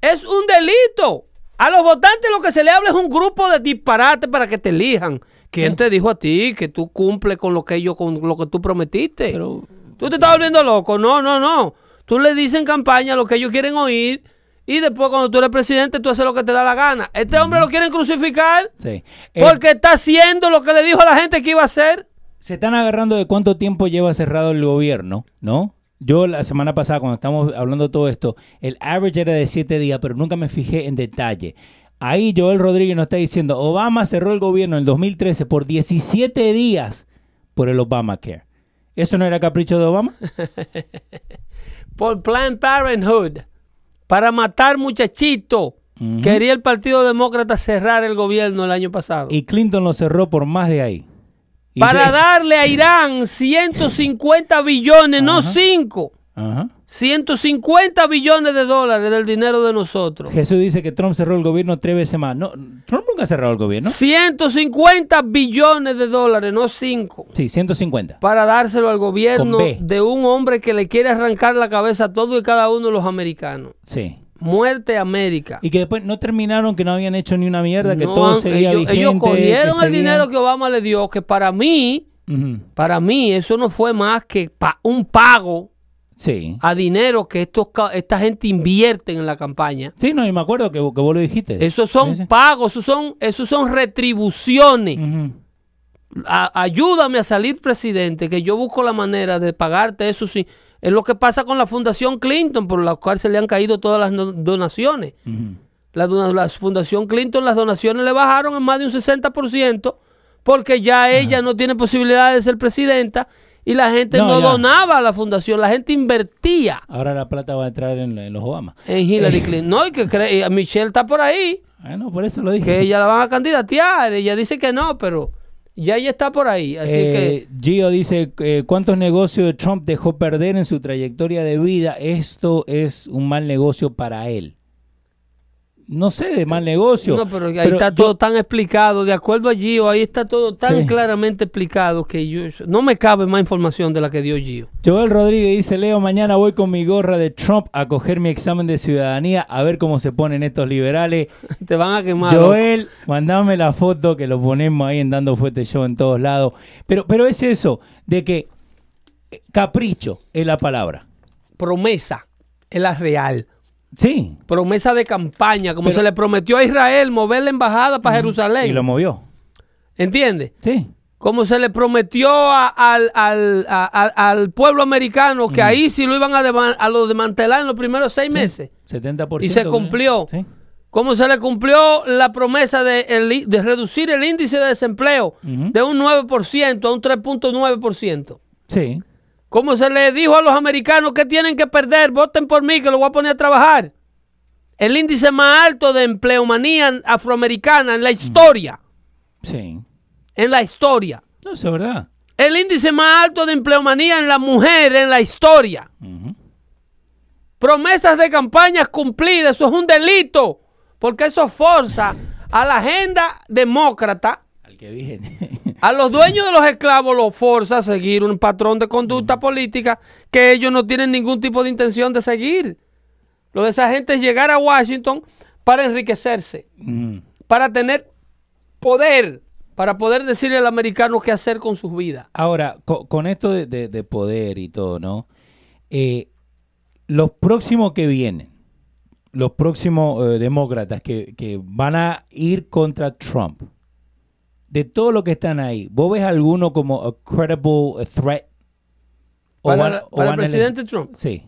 es un delito. A los votantes lo que se le habla es un grupo de disparates para que te elijan. ¿Quién te dijo a ti que tú cumples con lo que ellos, con lo que tú prometiste? Pero- tú te estás volviendo loco. No, no, no. Tú le dices en campaña lo que ellos quieren oír y después cuando tú eres presidente tú haces lo que te da la gana. Este hombre lo quieren crucificar Sí. Eh, porque está haciendo lo que le dijo a la gente que iba a hacer. se están agarrando de cuánto tiempo lleva cerrado el gobierno, ¿no? Yo la semana pasada, cuando estábamos hablando de todo esto, el average era de siete días, pero nunca me fijé en detalle. Ahí Joel Rodríguez nos está diciendo, Obama cerró el gobierno en el 2013 por 17 días por el Obamacare. ¿Eso no era capricho de Obama? Por Planned Parenthood. Para matar muchachitos. Quería el Partido Demócrata cerrar el gobierno el año pasado. Y Clinton lo cerró por más de ahí. Y para ya- darle a Irán 150 billones, no Ajá. 5. Ajá. 150 billones de dólares del dinero de nosotros. Jesús dice que Trump cerró el gobierno tres veces más. No, Trump nunca ha cerrado el gobierno. 150 billones de dólares, no 5. Sí, 150. Para dárselo al gobierno de un hombre que le quiere arrancar la cabeza a todo y cada uno de los americanos. Sí. Muerte América. Y que después no terminaron, que no habían hecho ni una mierda, que No todo seguía ellos, vigente. ellos cogieron el seguían- dinero que Obama le dio, que para mí, para mí eso no fue más que pa- un pago Sí. a dinero que estos, esta gente invierte en la campaña. Sí, no, y me acuerdo que, que vos lo dijiste. Esos son Sí, pagos, esos son, esos son retribuciones. A- ayúdame a salir presidente, que yo busco la manera de pagarte eso. Sí. Es lo que pasa con la Fundación Clinton, por la cual se le han caído todas las no- donaciones. La Fundación Clinton, las donaciones le bajaron en más de un 60%, porque ya ella no tiene posibilidad de ser presidenta y la gente No, donaba a la fundación, la gente invertía Ahora la plata va a entrar en, en los Obama. en Hillary Eh. Clinton. No, y que cree, Michelle está por ahí, Ah, no, por eso lo dije. que ella la van a candidatear. Ella dice que no, pero ya ella está por ahí. Así Eh, Gio dice, eh, ¿cuántos negocios Trump dejó perder en su trayectoria de vida? Esto es un mal negocio para él. No sé de mal negocio. No, pero ahí pero está yo- todo tan explicado. De acuerdo a Gio, ahí está todo tan Sí. claramente explicado que yo no me cabe más información de la que dio Gio. Joel Rodríguez dice, Leo, mañana voy con mi gorra de Trump a coger mi examen de ciudadanía a ver cómo se ponen estos liberales. Te van a quemar. loco. Joel, mandame la foto que lo ponemos ahí en Dando Fuerte Show en todos lados. Pero, pero es eso, de que eh, capricho es la palabra. promesa es la real. Sí. Promesa de campaña, como Pero- se le prometió a Israel mover la embajada para Y Jerusalén. lo movió. ¿Entiendes? Sí. Como se le prometió a- al, al- a- al pueblo americano que ahí sí lo iban a, a lo desmantelar en los primeros seis meses. 70%. Y se cumplió. Sí. Como se le cumplió la promesa de, el- de reducir el índice de desempleo de un 9% a un 3.9%. Sí. Como se le dijo a los americanos que tienen que perder, voten por mí, que lo voy a poner a trabajar. El índice más alto de empleomanía afroamericana en la historia. Sí. En la historia. No, eso es verdad. El índice más alto de empleomanía en la mujer en la historia. Promesas de campañas cumplidas, eso es un delito. Porque eso forza a la agenda demócrata, Al que viene. a los dueños de los esclavos, los forza a seguir un patrón de conducta política que ellos no tienen ningún tipo de intención de seguir. Lo de esa gente es llegar a Washington para enriquecerse, para tener poder, para poder decirle al americano qué hacer con sus vidas. Ahora, co- con, esto de, de- de poder y todo, ¿no? Eh, los próximos que vienen, los próximos eh, demócratas que, que van a ir contra Trump, de todo lo que están ahí, ¿vos ves alguno como a credible threat? ¿O Para, van- o para el presidente Trump, Sí.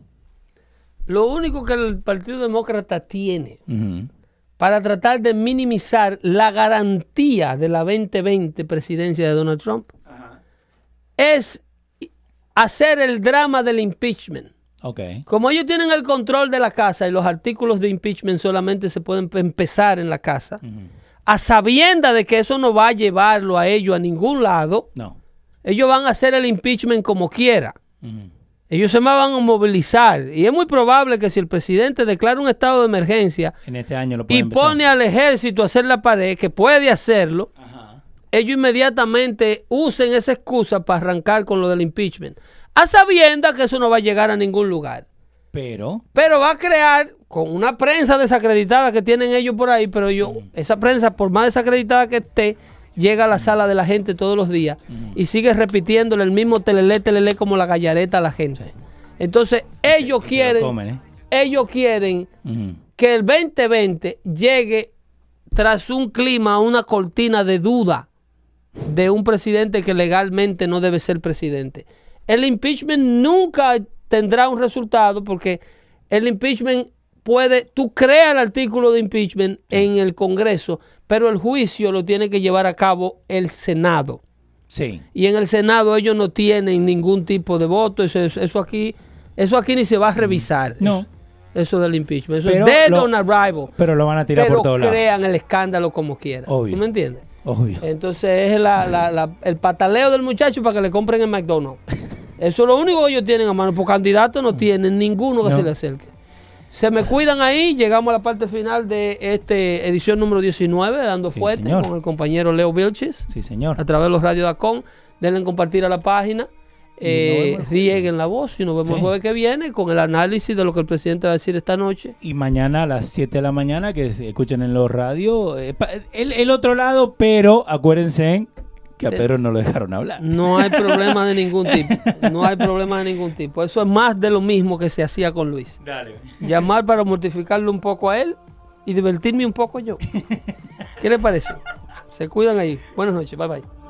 lo único que el Partido Demócrata tiene para tratar de minimizar la garantía de la 2020 presidencia de Donald Trump es hacer el drama del impeachment. Ok. Como ellos tienen el control de la casa y los artículos de impeachment solamente se pueden pe- empezar en la casa, a sabienda de que eso no va a llevarlo a ellos a ningún lado, No. ellos van a hacer el impeachment como quiera. Ellos se van a movilizar. Y es muy probable que si el presidente declara un estado de emergencia En este año lo y empezar. pone al ejército a hacer la pared, que puede hacerlo, ellos inmediatamente usen esa excusa para arrancar con lo del impeachment. A sabienda que eso no va a llegar a ningún lugar. Pero, Pero va a crear con una prensa desacreditada que tienen ellos por ahí, pero yo, esa prensa, por más desacreditada que esté, llega a la sala de la gente todos los días y sigue repitiéndole el mismo telele, telele como la gallareta a la gente. Entonces, ellos se lo quieren, comen, ¿eh? ellos quieren que el 2020 llegue tras un clima, una cortina de duda de un presidente que legalmente no debe ser presidente. El impeachment nunca tendrá un resultado porque el impeachment puede, tú creas el artículo de impeachment en el Congreso, pero el juicio lo tiene que llevar a cabo el Senado. Sí. Y en el Senado ellos no tienen ningún tipo de voto, eso, eso aquí, eso aquí ni se va a revisar. No. Eso, eso del impeachment. Eso Pero es dead lo- on arrival. Pero lo van a tirar Pero por todos lados. crean el escándalo como quieran. Obvio. ¿Tú me entiendes? Obvio. Entonces es la- la- la- el pataleo del muchacho para que le compren el McDonald's. Eso es lo único que ellos tienen a mano. Por candidato no tienen ninguno que No. se le acerque. Se me cuidan ahí. Llegamos a la parte final de esta edición número 19, dando Sí, fuerte señor. con el compañero Leo Vilches Sí, señor. a través de los radios Dacon. Denle en compartir a la página. Eh, rieguen la voz y nos vemos Sí. el jueves que viene con el análisis de lo que el presidente va a decir esta noche. Y mañana a las 7 de la mañana que escuchen en los radios. eh, el, el otro lado, pero acuérdense que a Te- Pedro no lo dejaron hablar. No hay problema de ningún tipo. No hay problema de ningún tipo. Eso es más de lo mismo que se hacía con Luis. Dale. Llamar para mortificarlo un poco a él y divertirme un poco yo. ¿Qué le parece? Se cuidan ahí. Buenas noches. Bye bye.